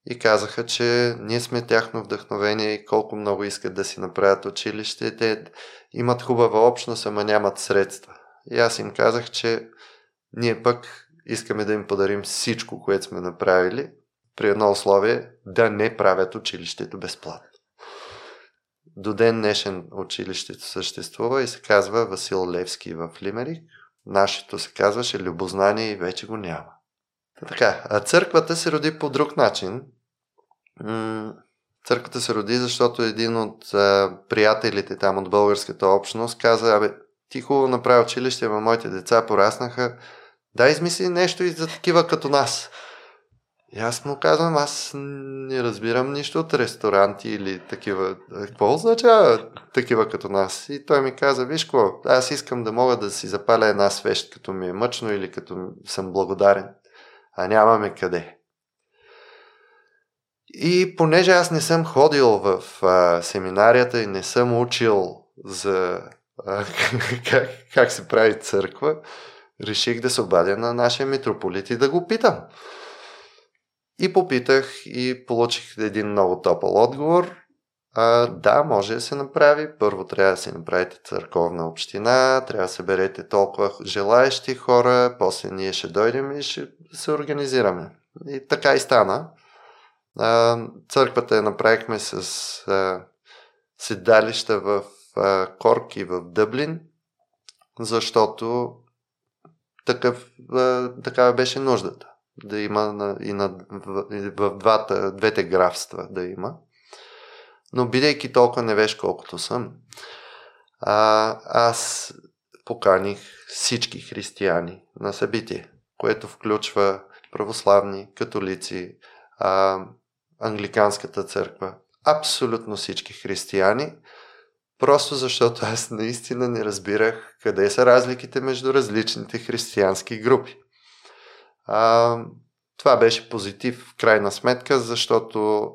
и казаха, че ние сме тяхно вдъхновение и колко много искат да си направят училище. Те имат хубава общност, ама нямат средства. И аз им казах, че ние пък искаме да им подарим всичко, което сме направили, при едно условие да не правят училището безплатно. До ден днешен училището съществува и се казва Васил Левски в Лимерик. Нашето се казваше Любознание и вече го няма. Така, а църквата се роди по друг начин. Църквата се роди, защото един от а, приятелите там от българската общност каза, абе, ти хубаво направи училище, ама моите деца пораснаха, дай измисли нещо и за такива като нас. И аз му казвам, аз не разбирам нищо от ресторанти или такива. Какво означава такива като нас? И той ми каза, виж какво, аз искам да мога да си запаля една свещ, като ми е мъчно или като съм благодарен. А нямаме къде. И понеже аз не съм ходил в а, семинарията и не съм учил за а, как, как се прави църква, реших да се обадя на нашия митрополит и да го питам. И попитах и получих един много топъл отговор. А, да, може да се направи. Първо трябва да си направите църковна община, трябва да съберете толкова желаещи хора, после ние ще дойдем и ще се организираме. И така и стана. А, църквата я направихме с а, седалища в а, Корк и в Дъблин, защото такъв, а, такава беше нуждата да има на, и на, в, в двата, двете графства да има. Но бидейки толкова невеж колкото съм, а, аз поканих всички християни на събитие, което включва православни, католици, а, англиканската църква, абсолютно всички християни, просто защото аз наистина не разбирах къде са разликите между различните християнски групи. Това беше позитив в крайна сметка, защото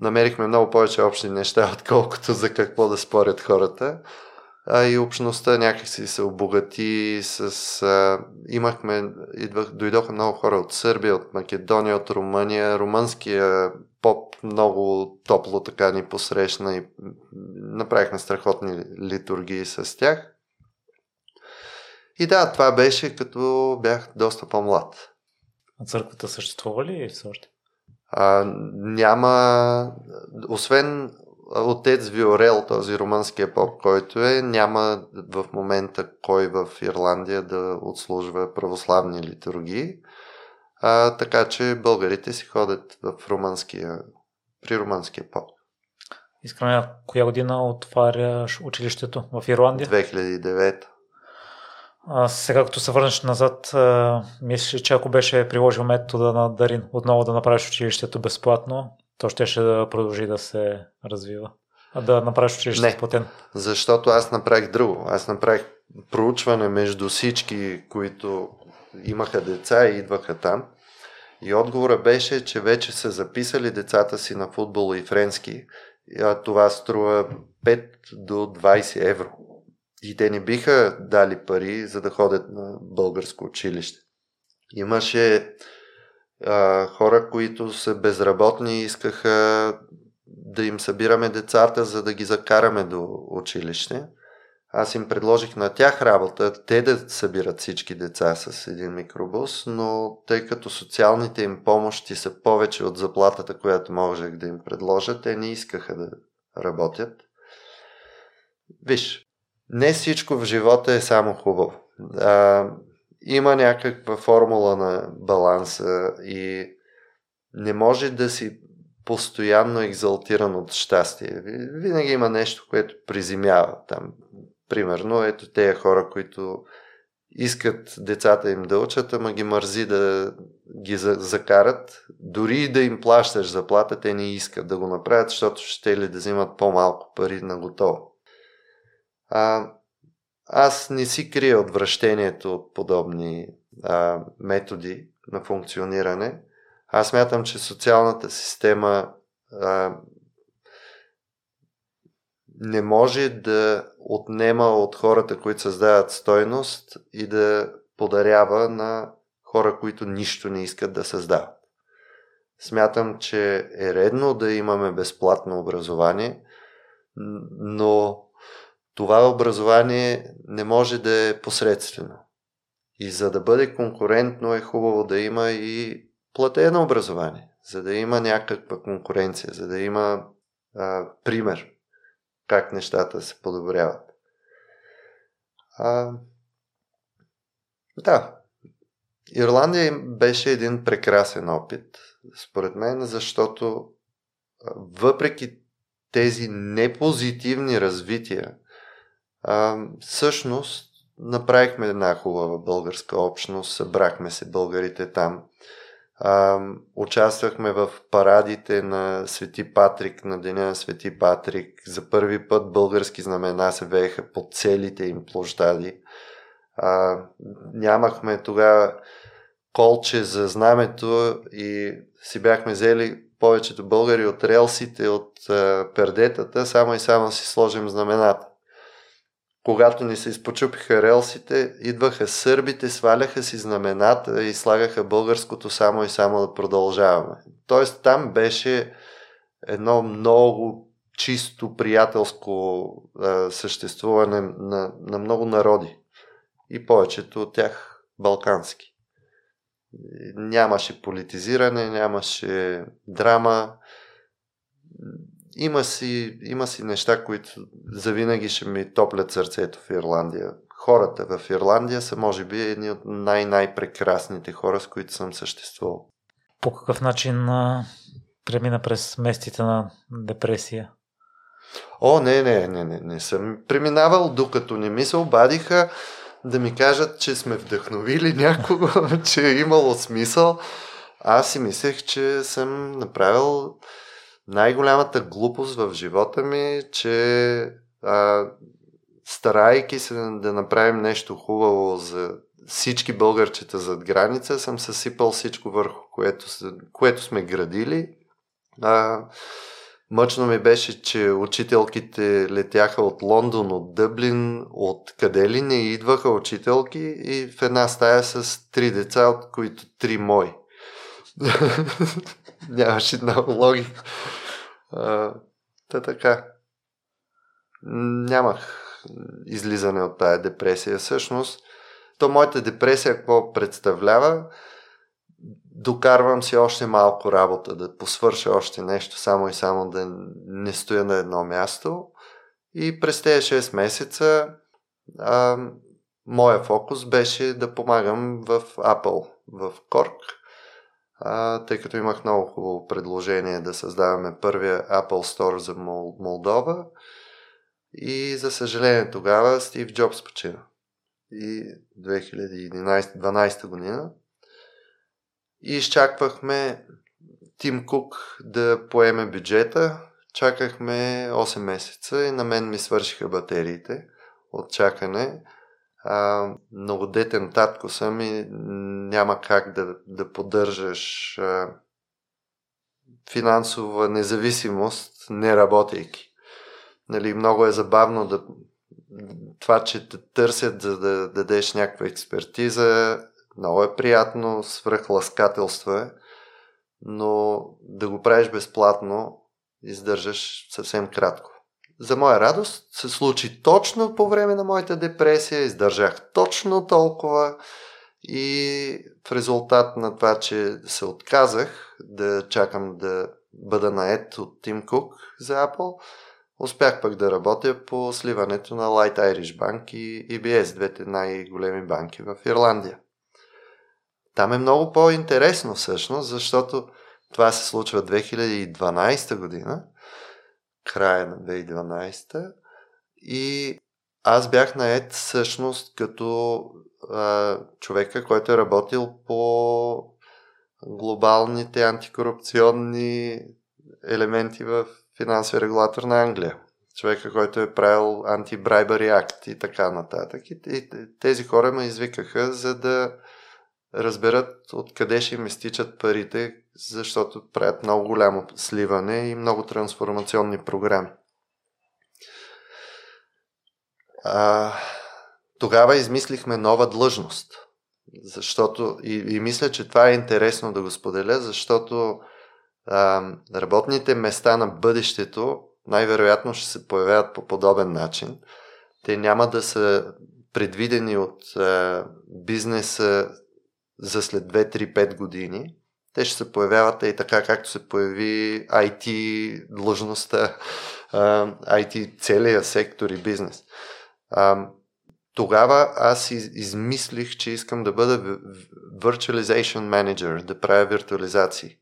намерихме много повече общи неща, отколкото за какво да спорят хората. А и общността някакси се обогати с... А, имахме... Идвах, дойдоха много хора от Сърбия, от Македония, от Румъния. Румънския поп много топло така ни посрещна и направихме страхотни литургии с тях. И да, това беше като бях доста по-млад. А църквата съществува ли все още? А, няма, освен отец Виорел, този румънския поп, който е, няма в момента кой в Ирландия да отслужва православни литургии. А, така че българите си ходят в румънския, при румънския поп. Искаме, коя година отваряш училището в Ирландия? 2009. А, сега като се върнеш назад, мислиш, че ако беше приложил метода на Дарин отново да направиш училището безплатно, то ще ще да продължи да се развива. А да направиш училището платен. Защото аз направих друго. Аз направих проучване между всички, които имаха деца и идваха там. И отговора беше, че вече са записали децата си на футбол и френски. А това струва 5 до 20 евро. И те не биха дали пари, за да ходят на българско училище. Имаше а, хора, които са безработни и искаха да им събираме децата, за да ги закараме до училище. Аз им предложих на тях работа, те да събират всички деца с един микробус, но тъй като социалните им помощи са повече от заплатата, която можех да им предложа, те не искаха да работят. Виж, не всичко в живота е само хубаво. А, има някаква формула на баланса и не може да си постоянно екзалтиран от щастие. Винаги има нещо, което приземява там. Примерно, ето тези хора, които искат децата им да учат, ама ги мързи да ги закарат. Дори да им плащаш заплата, те не искат да го направят, защото ще ли да взимат по-малко пари на готово. А, аз не си крия отвращението от подобни а, методи на функциониране. Аз мятам, че социалната система а, не може да отнема от хората, които създават стойност и да подарява на хора, които нищо не искат да създават. Смятам, че е редно да имаме безплатно образование, но това образование не може да е посредствено. И за да бъде конкурентно е хубаво да има и платено образование, за да има някаква конкуренция, за да има а, пример как нещата се подобряват. А, да, Ирландия беше един прекрасен опит, според мен, защото въпреки тези непозитивни развития, а, всъщност направихме една хубава българска общност, събрахме се българите там. А, участвахме в парадите на Свети Патрик, на Деня на Свети Патрик. За първи път български знамена се вееха по целите им площади. А, нямахме тогава колче за знамето и си бяхме взели повечето българи от релсите, от а, пердетата, само и само си сложим знамената когато ни се изпочупиха релсите, идваха сърбите, сваляха си знамената и слагаха българското само и само да продължаваме. Тоест там беше едно много чисто приятелско а, съществуване на, на много народи и повечето от тях балкански. Нямаше политизиране, нямаше драма има си, има си неща, които завинаги ще ми топлят сърцето в Ирландия. Хората в Ирландия са, може би, едни от най-най-прекрасните хора, с които съм съществувал. По какъв начин а, премина през местите на депресия? О, не, не, не, не, не съм преминавал, докато не ми се обадиха да ми кажат, че сме вдъхновили някого, че е имало смисъл. Аз си мислех, че съм направил най-голямата глупост в живота ми, че а, старайки се да направим нещо хубаво за всички българчета зад граница, съм съсипал всичко върху което, което сме градили. А, мъчно ми беше, че учителките летяха от Лондон, от Дъблин, от къде ли не идваха учителки и в една стая с три деца, от които три мои. Нямаше много логика. Та така. Нямах излизане от тая депресия. Всъщност, то моята депресия какво представлява? Докарвам си още малко работа, да посвърша още нещо, само и само да не стоя на едно място. И през тези 6 месеца а, моя фокус беше да помагам в Apple, в Корк а, тъй като имах много хубаво предложение да създаваме първия Apple Store за Мол, Молдова. И за съжаление тогава Стив Джобс почина. И 2011-2012 година. И изчаквахме Тим Кук да поеме бюджета. Чакахме 8 месеца и на мен ми свършиха батериите от чакане а, многодетен татко съм и няма как да, да поддържаш а, финансова независимост, не работейки. Нали, много е забавно да това, че те търсят за да дадеш някаква експертиза, много е приятно, свръхласкателство е, но да го правиш безплатно издържаш съвсем кратко. За моя радост се случи точно по време на моята депресия, издържах точно толкова и в резултат на това, че се отказах да чакам да бъда наед от Тим Кук за Apple, успях пък да работя по сливането на Light Irish Bank и EBS, двете най-големи банки в Ирландия. Там е много по-интересно всъщност, защото това се случва 2012 година, края на 2012 и аз бях наед всъщност като а, човека, който е работил по глобалните антикорупционни елементи в финансовия регулатор на Англия. Човека, който е правил антибрайбари акт и така нататък. И, и тези хора ме извикаха, за да разберат откъде ще им изтичат парите, защото правят много голямо сливане и много трансформационни програми. А, тогава измислихме нова длъжност. Защото, и, и мисля, че това е интересно да го споделя, защото а, работните места на бъдещето най-вероятно ще се появяват по подобен начин. Те няма да са предвидени от а, бизнеса за след 2-3-5 години. Те ще се появяват и така, както се появи IT длъжността, IT целия сектор и бизнес. Тогава аз измислих, че искам да бъда virtualization manager, да правя виртуализации.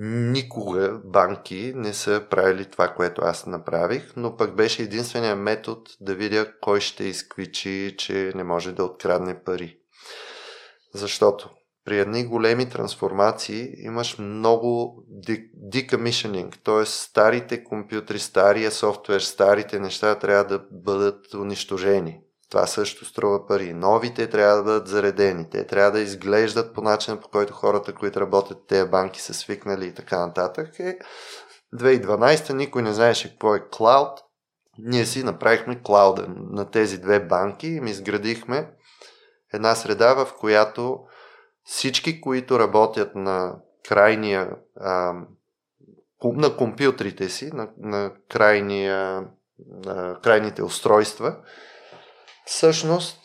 Никога банки не са правили това, което аз направих, но пък беше единствения метод да видя кой ще изквичи, че не може да открадне пари. Защото при едни големи трансформации имаш много decommissioning, т.е. старите компютри, стария софтуер, старите неща трябва да бъдат унищожени. Това също струва пари. Новите трябва да бъдат заредени. Те трябва да изглеждат по начина, по който хората, които работят тези банки са свикнали и така нататък. Е, 2012 никой не знаеше какво е клауд. Ние си направихме клауда на тези две банки и ми изградихме една среда, в която всички, които работят на крайния а, на компютрите си, на, на, крайния, на крайните устройства, всъщност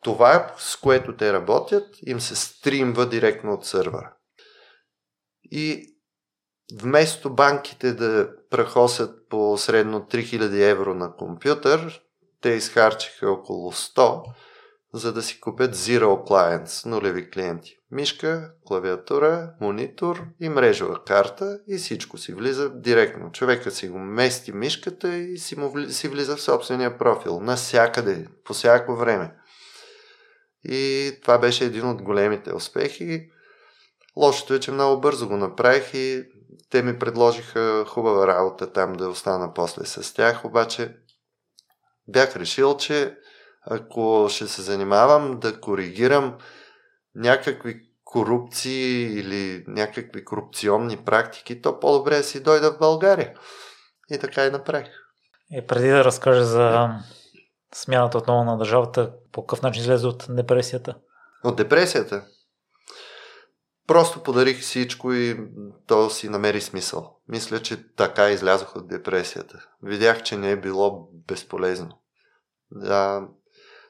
това, с което те работят, им се стримва директно от сървъра. И вместо банките да прахосят по средно 3000 евро на компютър, те изхарчиха около 100 за да си купят Zero Clients, нулеви клиенти. Мишка, клавиатура, монитор и мрежова карта и всичко си влиза директно. Човека си го мести мишката и си, му вли, си влиза в собствения профил. Насякъде, по всяко време. И това беше един от големите успехи. Лошото е, че много бързо го направих и те ми предложиха хубава работа там да остана после с тях, обаче бях решил, че ако ще се занимавам да коригирам някакви корупции или някакви корупционни практики, то по-добре си дойда в България. И така и направих. И преди да разкажа за смяната отново на държавата, по какъв начин излезе от депресията? От депресията? Просто подарих всичко и то си намери смисъл. Мисля, че така излязох от депресията. Видях, че не е било безполезно. Да,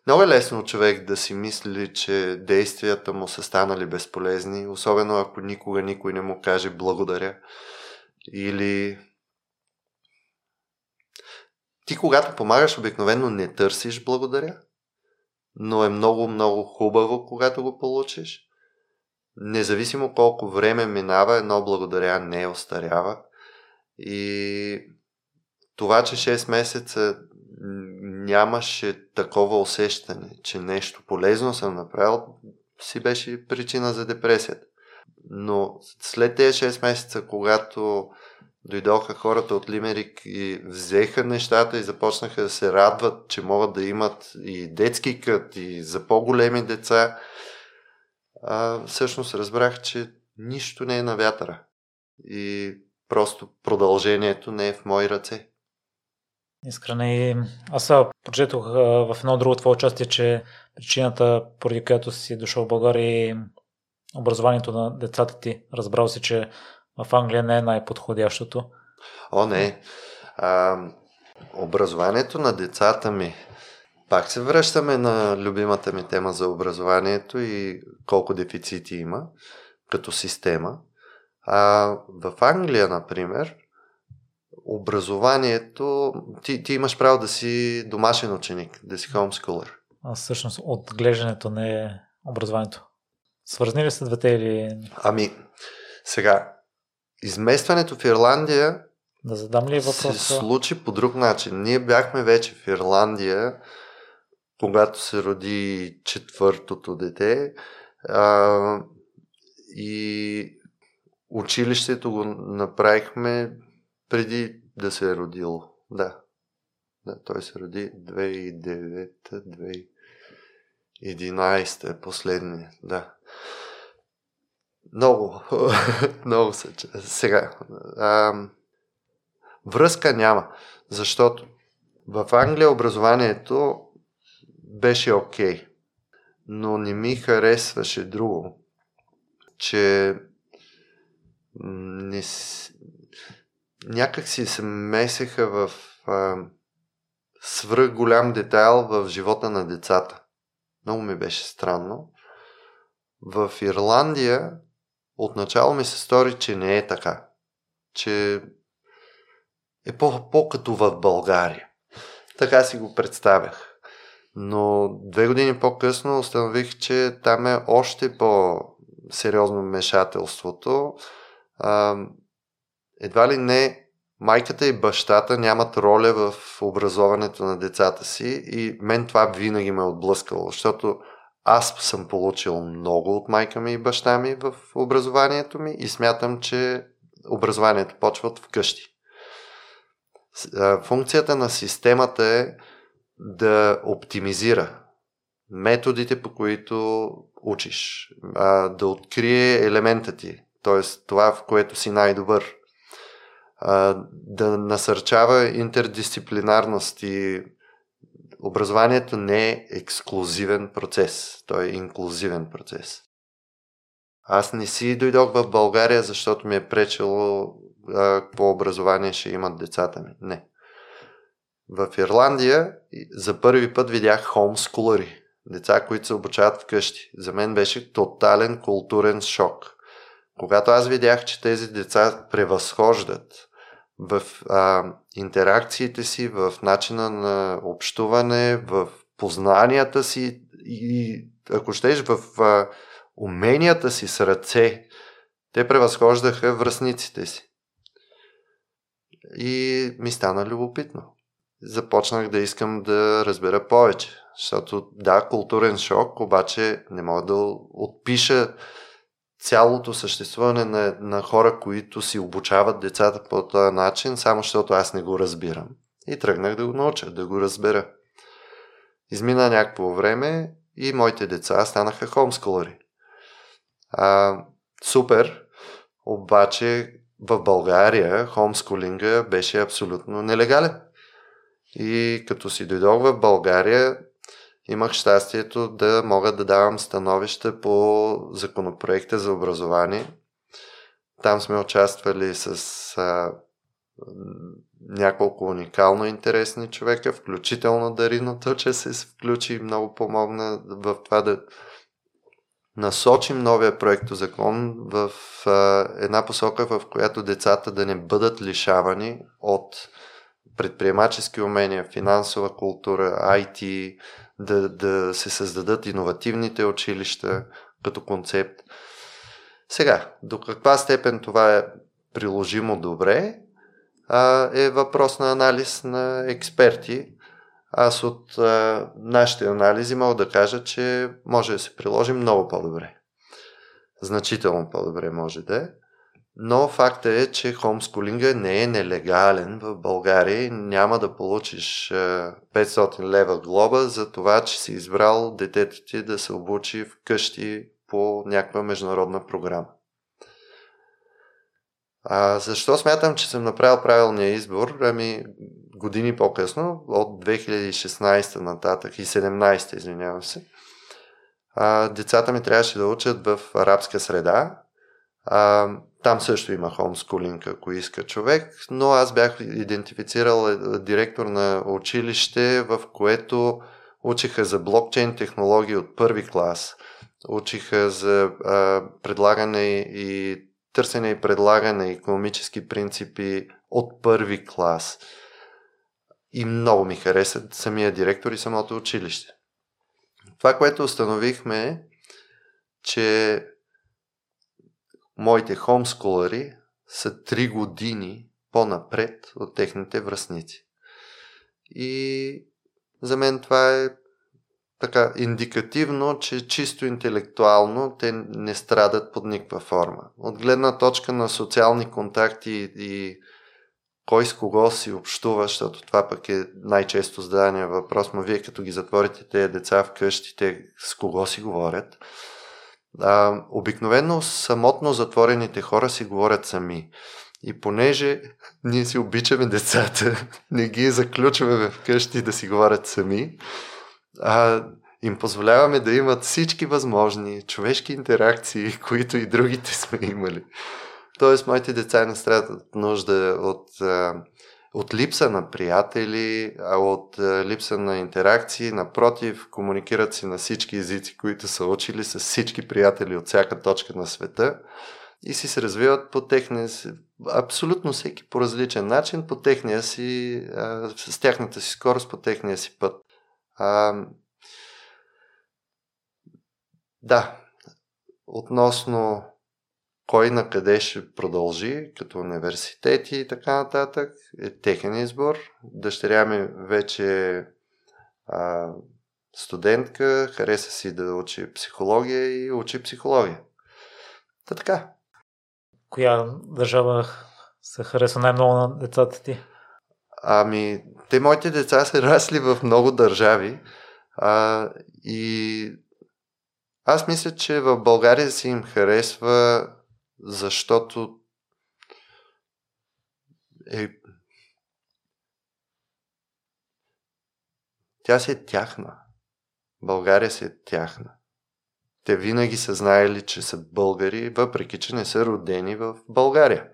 много е лесно човек да си мисли, че действията му са станали безполезни, особено ако никога никой не му каже благодаря. Или ти когато помагаш, обикновено не търсиш благодаря, но е много, много хубаво, когато го получиш. Независимо колко време минава, едно благодаря не остарява. И това, че 6 месеца нямаше такова усещане, че нещо полезно съм направил, си беше причина за депресията. Но след тези 6 месеца, когато дойдоха хората от Лимерик и взеха нещата и започнаха да се радват, че могат да имат и детски кът, и за по-големи деца, а, всъщност разбрах, че нищо не е на вятъра. И просто продължението не е в мои ръце. Искрена и аз прочетох в едно друго твое участие, че причината, поради която си дошъл в България е образованието на децата ти. Разбрал си, че в Англия не е най-подходящото. О, не. А, образованието на децата ми. Пак се връщаме на любимата ми тема за образованието и колко дефицити има като система. А в Англия, например, образованието, ти, ти имаш право да си домашен ученик, да си хомскулър. А всъщност отглеждането не е образованието. Свързани ли са двете или... Ами, сега, изместването в Ирландия да задам ли въпрос? се случи по друг начин. Ние бяхме вече в Ирландия, когато се роди четвъртото дете а, и училището го направихме преди да се е родило. Да. Да, той се роди 2009-2011 е последния. Да. Много, много се. Сега, а, връзка няма, защото в Англия образованието беше окей, okay, но не ми харесваше друго, че не, някак си се месеха в свръх голям детайл в живота на децата. Много ми беше странно. В Ирландия отначало ми се стори, че не е така. Че е по- по-като в България. Така си го представях. Но две години по-късно установих, че там е още по-сериозно вмешателството. Едва ли не майката и бащата нямат роля в образоването на децата си и мен това винаги ме е отблъскало, защото аз съм получил много от майка ми и баща ми в образованието ми и смятам, че образованието почва от вкъщи. Функцията на системата е да оптимизира методите, по които учиш, да открие елемента ти, т.е. това, в което си най-добър, да насърчава интердисциплинарност и образованието не е ексклюзивен процес, той е инклюзивен процес. Аз не си дойдох в България, защото ми е пречело какво образование ще имат децата ми. Не. В Ирландия за първи път видях хомскулъри, деца, които се обучават вкъщи. За мен беше тотален културен шок. Когато аз видях, че тези деца превъзхождат в а, интеракциите си, в начина на общуване, в познанията си и, ако щеш, в а, уменията си с ръце, те превъзхождаха връзниците си. И ми стана любопитно. Започнах да искам да разбера повече. Защото да, културен шок, обаче не мога да отпиша цялото съществуване на, на хора, които си обучават децата по този начин, само защото аз не го разбирам. И тръгнах да го науча, да го разбера. Измина някакво време и моите деца станаха хомскулъри. А, супер, обаче в България хомскулинга беше абсолютно нелегален. И като си дойдох в България, имах щастието да мога да давам становища по законопроекта за образование. Там сме участвали с а, няколко уникално интересни човека, включително Дариното, че се включи и много помогна в това да насочим новия проект закон в а, една посока, в която децата да не бъдат лишавани от предприемачески умения, финансова култура, IT, да, да се създадат иновативните училища като концепт. Сега, до каква степен това е приложимо добре, а, е въпрос на анализ на експерти. Аз от а, нашите анализи мога да кажа, че може да се приложи много по-добре. Значително по-добре може да е. Но факта е, че хомскулинга не е нелегален в България няма да получиш 500 лева глоба за това, че си избрал детето ти да се обучи вкъщи по някаква международна програма. А защо смятам, че съм направил правилния избор? Ами, години по-късно, от 2016 нататък и 17, извинявам се, а, децата ми трябваше да учат в арабска среда. А, там също има хомскулинг, ако иска човек, но аз бях идентифицирал е, директор на училище, в което учиха за блокчейн технологии от първи клас, учиха за а, предлагане и търсене и предлагане економически принципи от първи клас. И много ми хареса самия директор и самото училище. Това, което установихме че моите хомскулари са 3 години по-напред от техните връзници. И за мен това е така индикативно, че чисто интелектуално те не страдат под никаква форма. От гледна точка на социални контакти и кой с кого си общува, защото това пък е най-често зададения въпрос, но вие като ги затворите тези деца вкъщи, те с кого си говорят. А, обикновено самотно затворените хора си говорят сами. И понеже ние си обичаме децата, не ги заключваме вкъщи да си говорят сами, а им позволяваме да имат всички възможни човешки интеракции, които и другите сме имали. Тоест, моите деца не страдат нужда от, от липса на приятели, от липса на интеракции. Напротив, комуникират си на всички езици, които са учили с всички приятели от всяка точка на света и си се развиват по техния си, абсолютно всеки по различен начин, по техния си, с тяхната си скорост, по техния си път. А, да, относно кой на къде ще продължи, като университети и така нататък, е техен избор. Дъщеря ми вече а, студентка, хареса си да учи психология и учи психология. Та така. Коя държава се хареса най-много на децата ти? Ами, те моите деца са расли в много държави а, и аз мисля, че в България си им харесва, защото е... Тя си е тяхна. България си е тяхна. Те винаги са знаели, че са българи, въпреки че не са родени в България.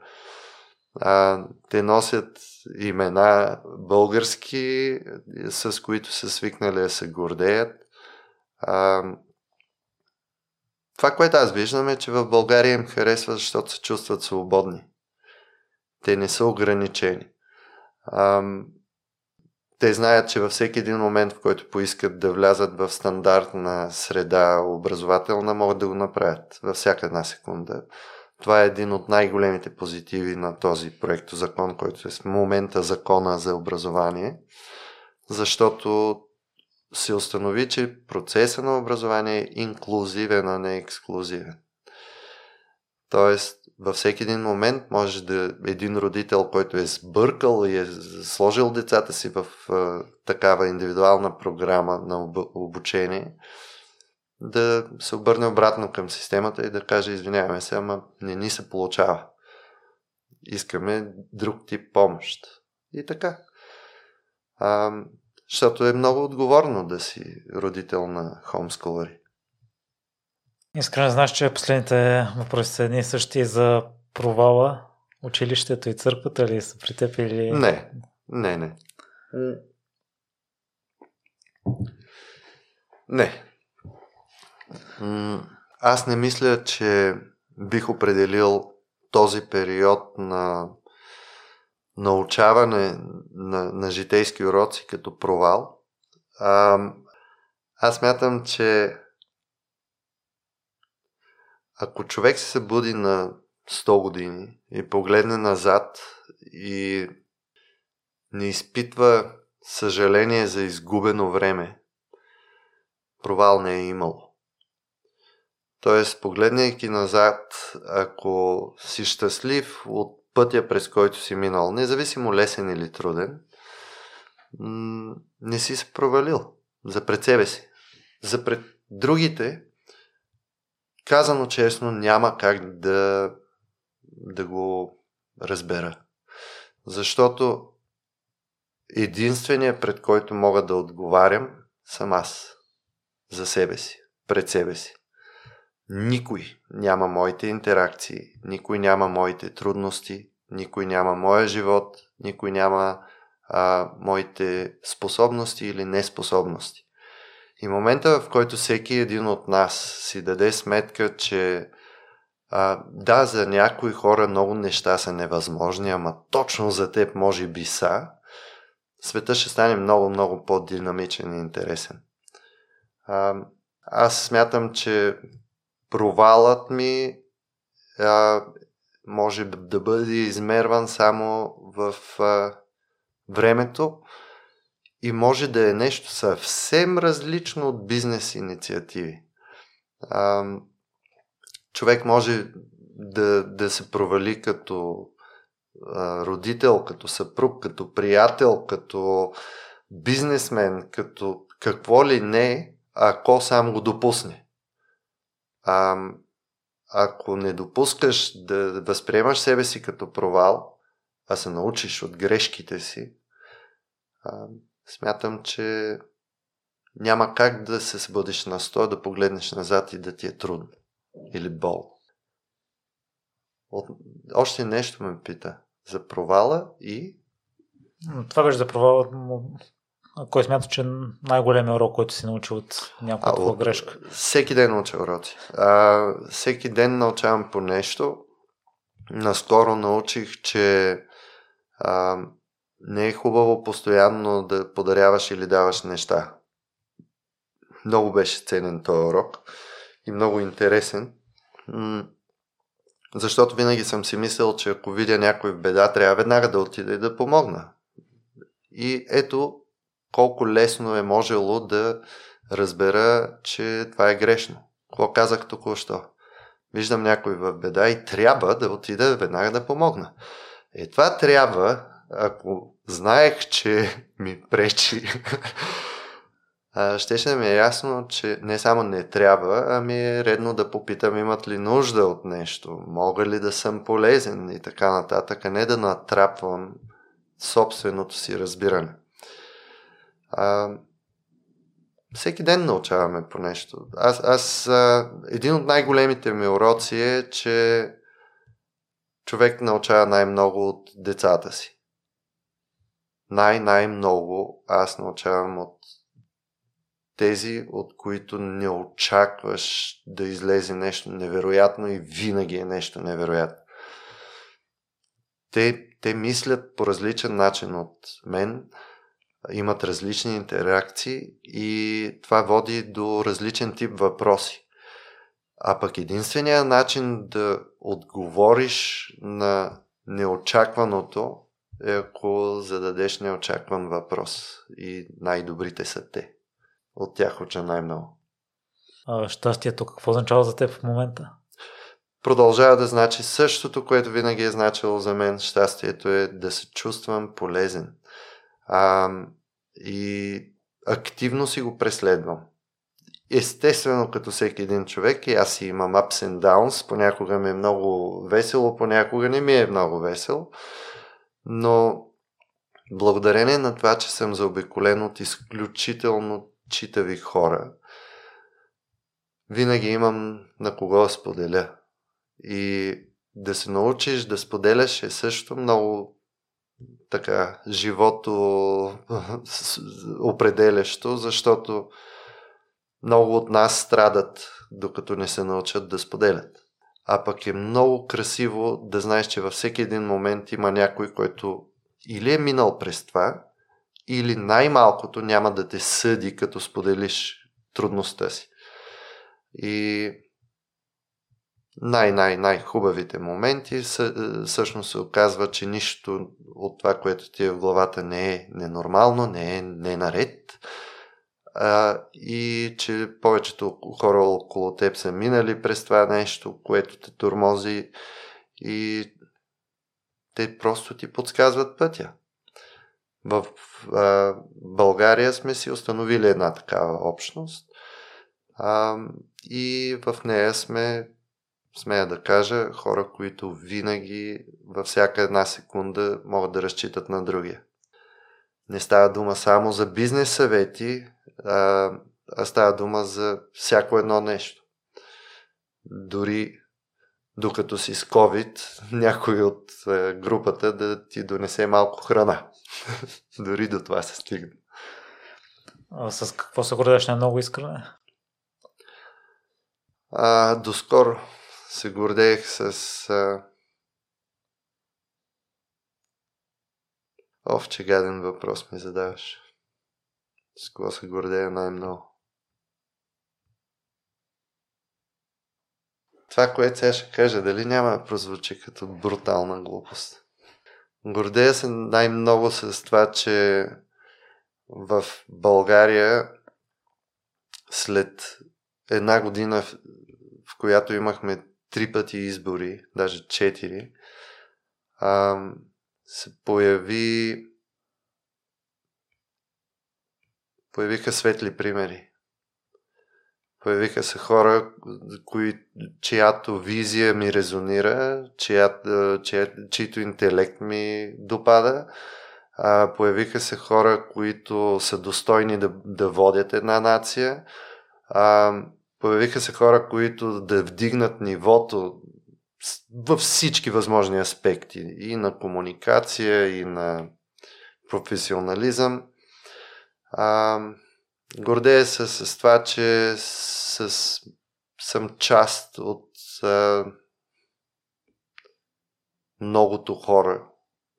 А, те носят имена български, с които са свикнали да се гордеят. А, това, което аз виждам е, че в България им харесва, защото се чувстват свободни. Те не са ограничени. А, те знаят, че във всеки един момент, в който поискат да влязат в стандартна среда образователна, могат да го направят във всяка една секунда. Това е един от най-големите позитиви на този проект закон, който е в момента закона за образование, защото се установи, че процеса на образование е инклюзивен, а не ексклюзивен. Тоест, във всеки един момент може да един родител, който е сбъркал и е сложил децата си в а, такава индивидуална програма на об- обучение, да се обърне обратно към системата и да каже, извиняваме се, ама не ни се получава. Искаме друг тип помощ. И така. А, защото е много отговорно да си родител на хомскулари. Искрено знаеш, че последните въпроси са едни и същи за провала, училището и църквата ли са при теб или... Не, не, не. Не. Аз не мисля, че бих определил този период на научаване на, на житейски уроци като провал. А, аз мятам, че ако човек се събуди на 100 години и погледне назад и не изпитва съжаление за изгубено време, провал не е имало. Тоест, погледнайки назад, ако си щастлив от пътя, през който си минал, независимо лесен или труден, не си се провалил за пред себе си. За пред другите, казано честно, няма как да, да го разбера. Защото единственият, пред който мога да отговарям, съм аз. За себе си. Пред себе си. Никой няма моите интеракции, никой няма моите трудности, никой няма моя живот, никой няма а, моите способности или неспособности. И момента, в който всеки един от нас си даде сметка, че а, да, за някои хора много неща са невъзможни, ама точно за теб може би са, света ще стане много, много по-динамичен и интересен. А, аз смятам, че провалът ми а, може да бъде измерван само в а, времето и може да е нещо съвсем различно от бизнес инициативи. А, човек може да, да се провали като а, родител, като съпруг, като приятел, като бизнесмен, като какво ли не, ако сам го допусне. А, ако не допускаш да възприемаш себе си като провал, а се научиш от грешките си, а, смятам, че няма как да се събудиш на стоя, да погледнеш назад и да ти е трудно или бол. От... Още нещо ме пита. За провала и... Това беше за провала. Кой смята, че е най-големият урок, който си научил от някаква грешка? Всеки ден науча уроци. А, всеки ден научавам по нещо. Наскоро научих, че а, не е хубаво постоянно да подаряваш или даваш неща. Много беше ценен този урок и много интересен. Защото винаги съм си мислил, че ако видя някой в беда, трябва веднага да отида и да помогна. И ето колко лесно е можело да разбера, че това е грешно. Какво казах току-що? Виждам някой в беда и трябва да отида веднага да помогна. Е, това трябва, ако знаех, че ми пречи, щеше да ми е ясно, че не само не трябва, ами е редно да попитам имат ли нужда от нещо, мога ли да съм полезен и така нататък, а не да натрапвам собственото си разбиране. А, всеки ден научаваме по нещо. Аз, аз а, един от най-големите ми уроци е, че човек научава най-много от децата си. Най-най-много аз научавам от тези, от които не очакваш да излезе нещо невероятно и винаги е нещо невероятно. Те, те мислят по различен начин от мен, имат различни интеракции и това води до различен тип въпроси. А пък единственият начин да отговориш на неочакваното е ако зададеш неочакван въпрос. И най-добрите са те. От тях уча най-много. А щастието какво означава за теб в момента? Продължава да значи същото, което винаги е значило за мен. Щастието е да се чувствам полезен. А, и активно си го преследвам. Естествено, като всеки един човек, и аз имам ups and downs, понякога ми е много весело, понякога не ми е много весело, но благодарение на това, че съм заобиколен от изключително читави хора, винаги имам на кого да споделя. И да се научиш да споделяш е също много така живото определящо, защото много от нас страдат, докато не се научат да споделят. А пък е много красиво да знаеш, че във всеки един момент има някой, който или е минал през това, или най-малкото няма да те съди, като споделиш трудността си. И най-най-най-хубавите моменти е, всъщност се оказва, че нищо от това, което ти е в главата не е ненормално, не е не наред а, и че повечето хора около теб са минали през това нещо, което те тормози и те просто ти подсказват пътя. В а, България сме си установили една такава общност а, и в нея сме смея да кажа, хора, които винаги във всяка една секунда могат да разчитат на другия. Не става дума само за бизнес съвети, а, а става дума за всяко едно нещо. дори докато си с COVID, някой от групата да ти донесе малко храна. дори до това се стигне. А с какво се гордееш на много искрене? А, доскоро се гордеех с... А... Ов, че гаден въпрос ми задаваш. С какво се гордея най-много? Това, което сега ще кажа, дали няма да прозвучи като брутална глупост? Гордея се най-много с това, че в България след една година, в която имахме три пъти избори, даже четири, се появи появиха светли примери. Появиха се хора, кои, чиято визия ми резонира, чия, чия, чието интелект ми допада. А, появиха се хора, които са достойни да, да водят една нация. А, появиха се хора, които да вдигнат нивото във всички възможни аспекти. И на комуникация, и на професионализъм. А, гордея се с това, че с, съм част от а, многото хора,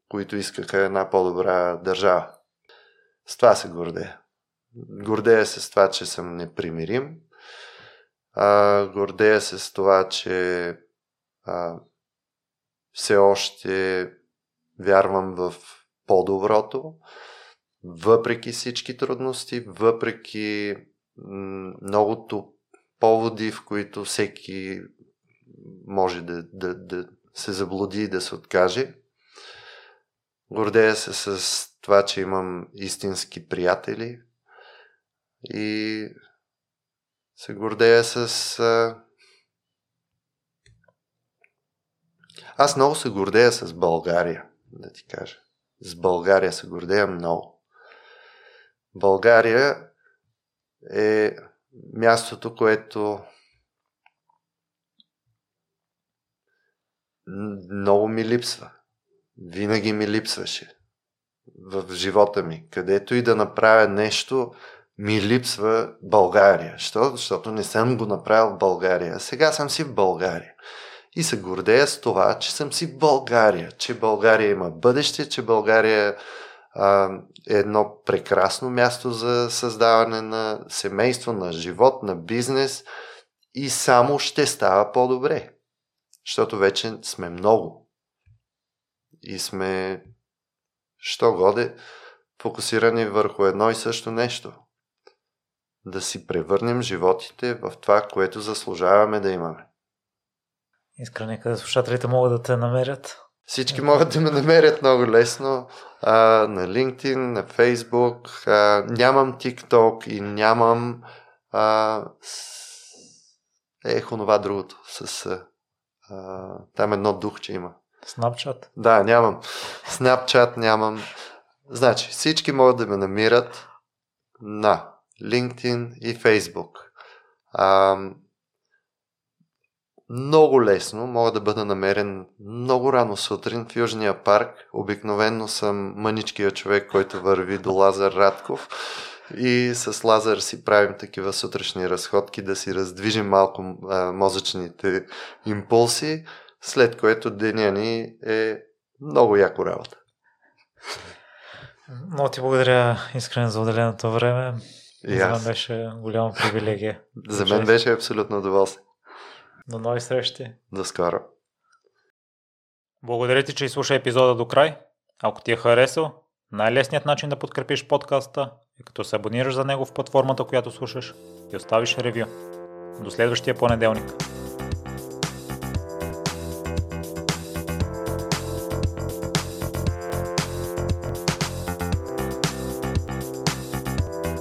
които искаха една по-добра държава. С това се гордея. Гордея се с това, че съм непримирим. А, гордея се с това, че а, все още вярвам в по-доброто въпреки всички трудности, въпреки многото поводи, в които всеки може да, да, да се заблуди и да се откаже. Гордея се с това, че имам истински приятели и се гордея с. Аз много се гордея с България, да ти кажа. С България се гордея много. България е мястото, което много ми липсва. Винаги ми липсваше в живота ми. Където и да направя нещо, ми липсва България. Що? Защото не съм го направил в България. Сега съм си в България. И се гордея с това, че съм си в България. Че България има бъдеще, че България а, е едно прекрасно място за създаване на семейство, на живот, на бизнес и само ще става по-добре. Защото вече сме много. И сме, що годе, фокусирани върху едно и също нещо. Да си превърнем животите в това, което заслужаваме да имаме. Искрено, къде слушателите могат да те намерят? Всички могат да ме намерят много лесно а, на LinkedIn, на Facebook. А, нямам TikTok и нямам а, ех, онова другото. С, а, там едно духче има. Snapchat? Да, нямам. Snapchat нямам. Значи, всички могат да ме намират на LinkedIn и Facebook. А, много лесно мога да бъда намерен много рано сутрин в Южния парк. Обикновенно съм мъничкия човек, който върви до Лазар Радков и с Лазар си правим такива сутрешни разходки, да си раздвижим малко а, мозъчните импулси, след което деня ни е много яко работа. Много ти благодаря искрено за отделеното време. И за мен беше голяма привилегия. За мен беше абсолютно удоволствие. До нови срещи. До скоро. Благодаря ти, че изслуша епизода до край. Ако ти е харесал, най-лесният начин да подкрепиш подкаста е като се абонираш за него в платформата, която слушаш и оставиш ревю. До следващия понеделник.